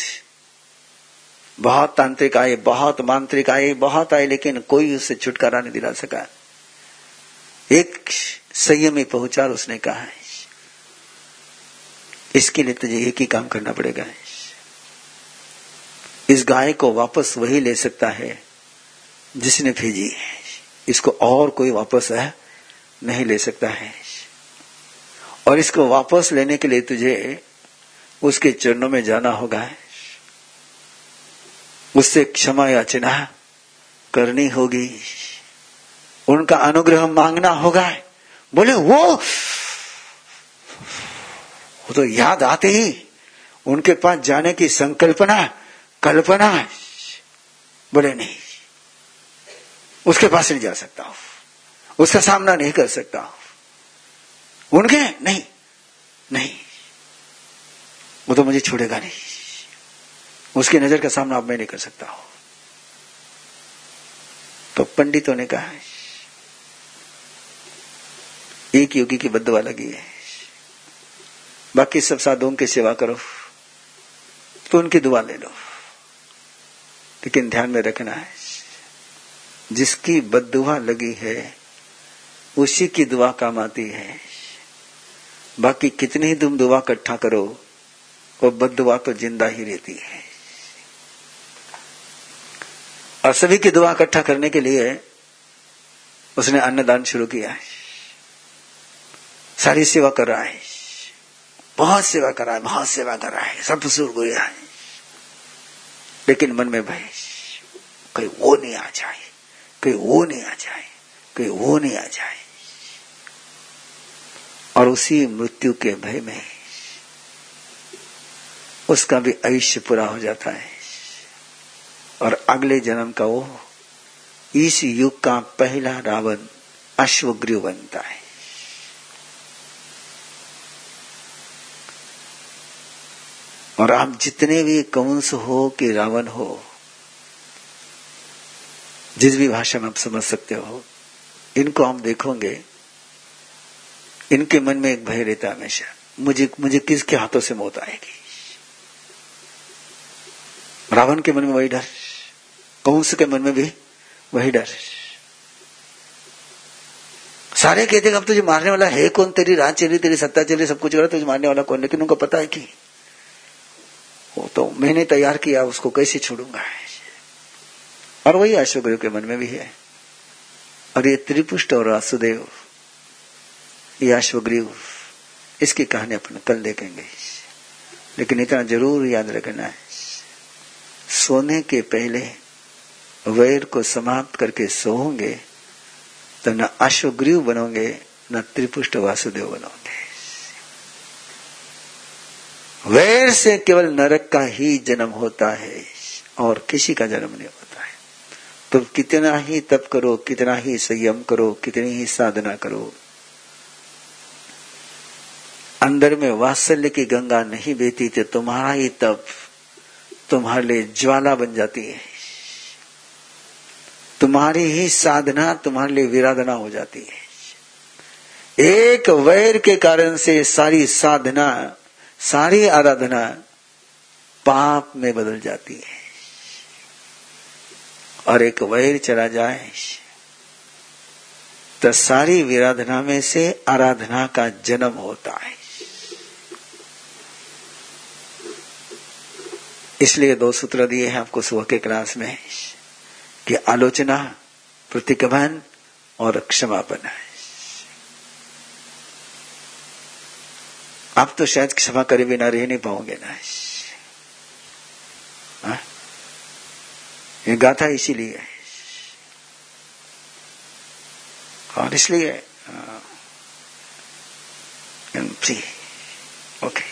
बहुत तांत्रिक आए, बहुत मांत्रिक आए, बहुत आए, लेकिन कोई उससे छुटकारा नहीं दिला सका। एक संयमी पहुँचा और उसने कहा है इसके लिए तुझे एक ही काम करना पड़ेगा। इस गाय को वापस वही ले सकता है जिसने भेजी है। इसको और कोई वापस है नहीं ले सकता है। और इसको वापस लेने के लिए तुझे उसके चरणों में जाना होगा। उससे क्षमा याचना करनी होगी। उनका अनुग्रह मांगना होगा। बोले, वो वो तो याद आते ही उनके पास जाने की संकल्पना, कल्पना, बोले, नहीं, उसके पास नहीं जा सकता हूँ। उसका सामना नहीं कर सकता हूँ। उनके नहीं। नहीं। वो तो मुझे छोड़ेगा नहीं। उसकी नज़र का सामना अब मैं नहीं कर सकता हूँ। तो पंडितों ने कहा एक योगी की बदवा लगी है। बाकी सब साधुओं की सेवा करो। तो उनकी दुआ ले लो। लेकिन ध्यान में रखना है। जिसकी बदुआ लगी है, उसी की दुआ काम आती है। बाकी कितनी ही तुम दुआ इकट्ठा करो, वो बदुआ तो ज़िंदा ही रहती है। और सभी की दुआ इकट्ठा करने के लिए उसने अन्नदान शुरू किया है। सारी सेवा कर रहा है। बहुत सेवा कर रहा है, बहुत सेवा कर रहा है। सब सुर गया है। लेकिन मन में भय कहीं वो नहीं आ जाए कहीं वो नहीं आ जाए कहीं वो नहीं आ जाए। और उसी मृत्यु के भय में उसका भी आयुष्य पूरा हो जाता है। और अगले जन्म का वो इस युग का पहला रावण अश्वग्रीव बनता है। और आप जितने भी कंस हो कि रावण हो, जिस भी भाषा में आप समझ सकते हो, इनको हम देखोगे इनके मन में एक भय रहता हमेशा। मुझे मुझे किसके हाथों से मौत आएगी? रावण के मन में वही डर, कंस के मन में भी वही डर। सारे कहते अब तुझे मारने वाला है कौन? तेरी राज चली तेरी सत्ता चली सब कुछ हो रहा तुझे मारने वाला कौन लेकिन उनको पता है कि वो तो मैंने तैयार किया, उसको कैसे छोड़ूँगा? और वही अशोक के मन में भी है। और ये त्रिपुष्ट और वासुदेव ये अश्वग्रीव इसकी कहानी अपन कल देखेंगे। लेकिन इतना ज़रूर याद रखना है। सोने के पहले वैर को समाप्त करके सोओगे तो न अश्वग्रीव बनोगे, न त्रिपुष्ट वासुदेव बनोगे। वैर से केवल नरक का ही जन्म होता है और किसी का जन्म नहीं होता है। तो कितना ही तप करो, कितना ही संयम करो, कितनी ही साधना करो अंदर में वात्सल्य की गंगा नहीं बेती तो तुम्हारा ही तप तुम्हारे लिए ज्वाला बन जाती है। तुम्हारी ही साधना तुम्हारे लिए विराधना हो जाती है। एक वैर के कारण से सारी साधना, सारी आराधना पाप में बदल जाती है। और एक वैर चला जाए तो सारी विराधना में से आराधना का जन्म होता है। इसलिए दो सूत्र दिए हैं आपको सुबह के क्लास में कि आलोचना प्रतिक्रमण और क्षमापन है। आप तो शायद क्षमा करे बिना रह नहीं पाओगे ना। हाँ? ये गाथा इसीलिए है। और इसलिए ओके।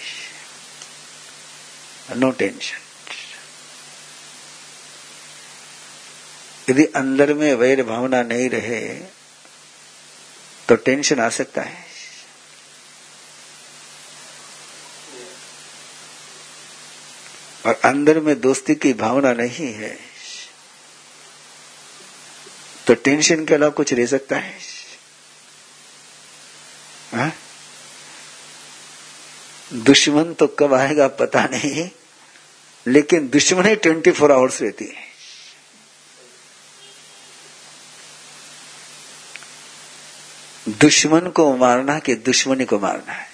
No tension. यदि अंदर में वैर भावना नहीं रहे तो टेंशन आ सकता है। और अंदर में दोस्ती की भावना नहीं है तो टेंशन के अलावा कुछ रह सकता है। हा? दुश्मन तो कब आएगा पता नहीं, लेकिन दुश्मन ट्वेंटी फोर आवर्स रहती है। दुश्मन को मारना कि दुश्मनी को मारना है।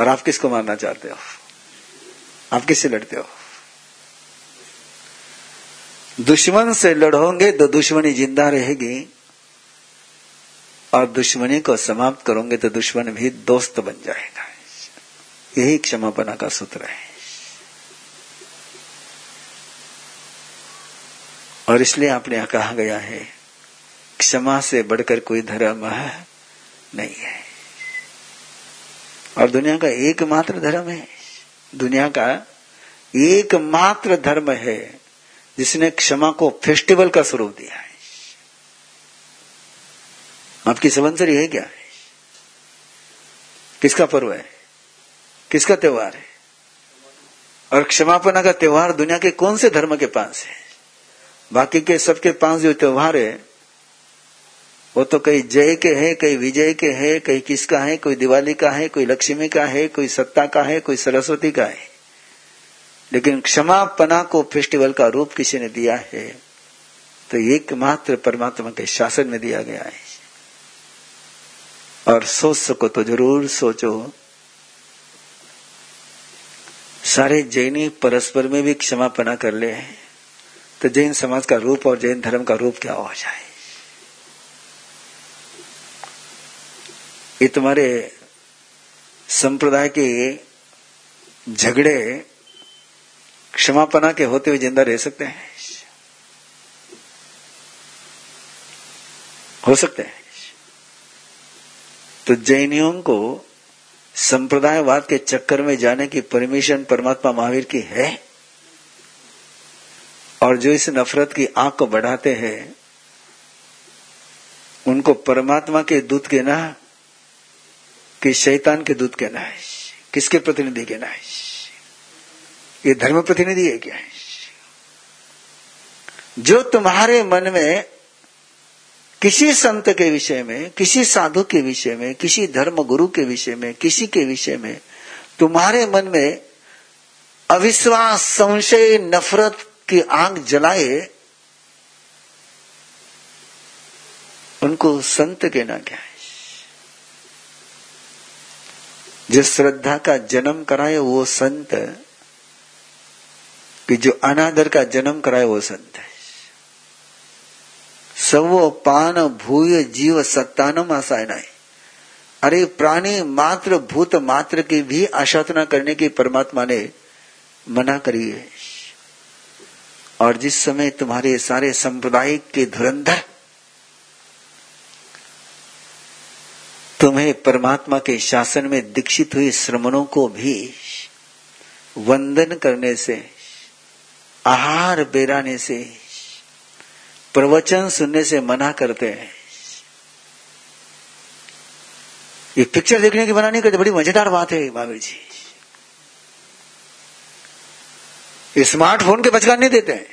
और आप किसको मारना चाहते हो? आप किससे लड़ते हो? दुश्मन से लड़ोगे तो दुश्मनी ज़िंदा रहेगी और दुश्मनी को समाप्त करोगे तो दुश्मन भी दोस्त बन जाएगा। यही क्षमापना का सूत्र है। और इसलिए आपने यहाँ कहा गया है क्षमा से बढ़कर कोई धर्म नहीं है। और दुनिया का एकमात्र धर्म है। दुनिया का एकमात्र धर्म है, जिसने क्षमा को फेस्टिवल का स्वरूप दिया है। आपकी सवंसरी है क्या? है किसका पर्व है? किसका त्योहार है? और क्षमापना का त्योहार दुनिया के कौन से धर्म के पास है? बाकी के सबके पास जो त्योहार है वो तो कई जय के है कई विजय के है कई किसका है, कोई दिवाली का है, कोई लक्ष्मी का है, कोई सत्ता का है, कोई सरस्वती का है। लेकिन क्षमापना को फेस्टिवल का रूप किसी ने दिया है तो एकमात्र परमात्मा के शासन में दिया गया है। और सोच सको तो ज़रूर सोचो। सारे जैनी परस्पर में भी क्षमापना कर ले तो जैन समाज का रूप और जैन धर्म का रूप क्या हो जाए? ये तुम्हारे संप्रदाय के झगड़े क्षमापना के होते हुए ज़िंदा रह सकते हैं? हो सकते हैं। तो जैनियों को संप्रदायवाद के चक्कर में जाने की परमिशन परमात्मा महावीर की है? और जो इस नफरत की आँख को बढ़ाते हैं, उनको परमात्मा के दूत के ना कि शैतान के दूत कहना है? किसके प्रतिनिधि कहना है? ये धर्म प्रतिनिधि है क्या? है जो तुम्हारे मन में किसी संत के विषय में, किसी साधु के विषय में, किसी धर्म गुरु के विषय में, किसी के विषय में तुम्हारे मन में अविश्वास, संशय, नफरत की आग जलाए, उनको संत कहना क्या है? जिस श्रद्धा का जन्म कराए वो संत कि जो अनादर का जन्म कराए वो संत है। सवो पान भूय जीव सत्तानम आसायनाए अरे प्राणी मात्र भूत मात्र की भी आशातना करने की परमात्मा ने मना करी है। और जिस समय तुम्हारे सारे सांप्रदायिक के धुरंधर तुम्हें परमात्मा के शासन में दीक्षित हुए श्रमणों को भी वंदन करने से, आहार बेराने से, प्रवचन सुनने से मना करते हैं। ये पिक्चर देखने की मना नहीं करते, बड़ी मज़ेदार बात है महावीर जी। ये स्मार्टफ़ोन के बचकान नहीं देते हैं।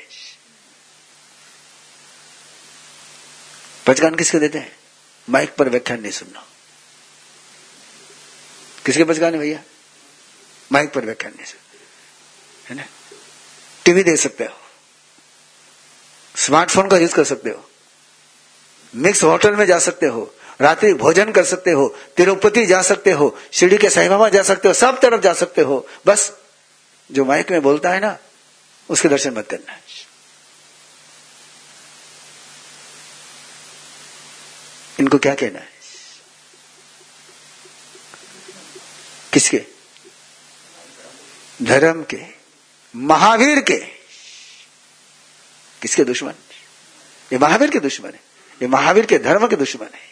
बचकान किसके देते हैं? माइक पर व्याख्यान नहीं सुनना। किसके बचकान है भैया? माइक पर नहीं सुन है ना? टीवी देख सकते हो। स्मार्टफ़ोन का यूज़ कर सकते हो। मिक्स होटल में जा सकते हो। रात्रि भोजन कर सकते हो। तिरुपति जा सकते हो। शिरडी के साई बाबा जा सकते हो। सब तरफ़ जा सकते हो। बस जो माइक में बोलता है ना, उसके दर्शन मत करना। इनको क्या कहना है? किसके? धर्म के। महावीर के। किसके दुश्मन? ये महावीर के दुश्मन है। ये महावीर के धर्म के दुश्मन है।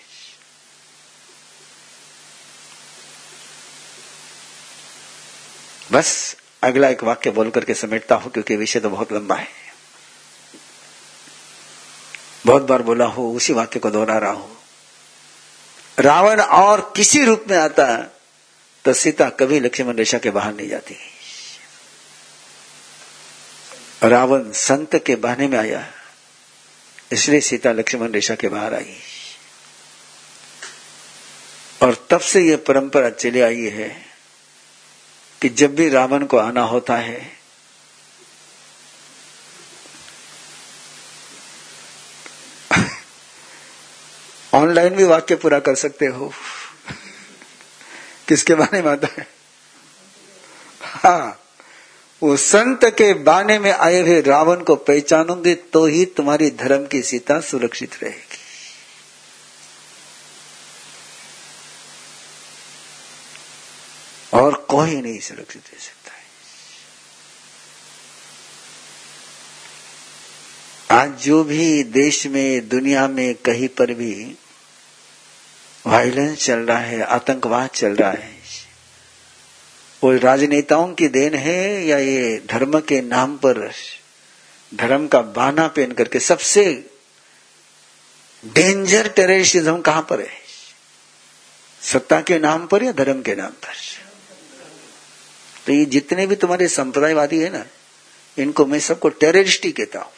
बस अगला एक वाक्य बोल करके समेटता हूँ, क्योंकि विषय तो बहुत लंबा है। बहुत बार बोला हो, उसी वाक्य को दोहरा रहा हूँ। रावण और किसी रूप में आता तो सीता कभी लक्ष्मण रेशा के बाहर नहीं जाती। रावण संत के बहाने में आया। इसलिए सीता लक्ष्मण रेशा के बाहर आई। और तब से यह परंपरा चली आई है कि जब भी रावण को आना होता है, ऑनलाइन भी वाक्य पूरा कर सकते हो। किसके बारे में आता है? हाँ वो संत के बाने में आए हुए रावण को पहचानोगे तो ही तुम्हारी धर्म की सीता सुरक्षित रहेगी। और कोई नहीं सुरक्षित रह सकता है। आज जो भी देश में, दुनिया में कहीं पर भी वायलेंस चल रहा है, आतंकवाद चल रहा है। वो राजनेताओं की देन है या ये धर्म के नाम पर, धर्म का बाना पहन करके सबसे डेंजर टेररिस्टिज्म कहाँ पर है? सत्ता के नाम पर या धर्म के नाम पर? तो ये जितने भी तुम्हारे संप्रदायवादी है ना, इनको मैं सबको टेररिस्ट ही कहता हूँ।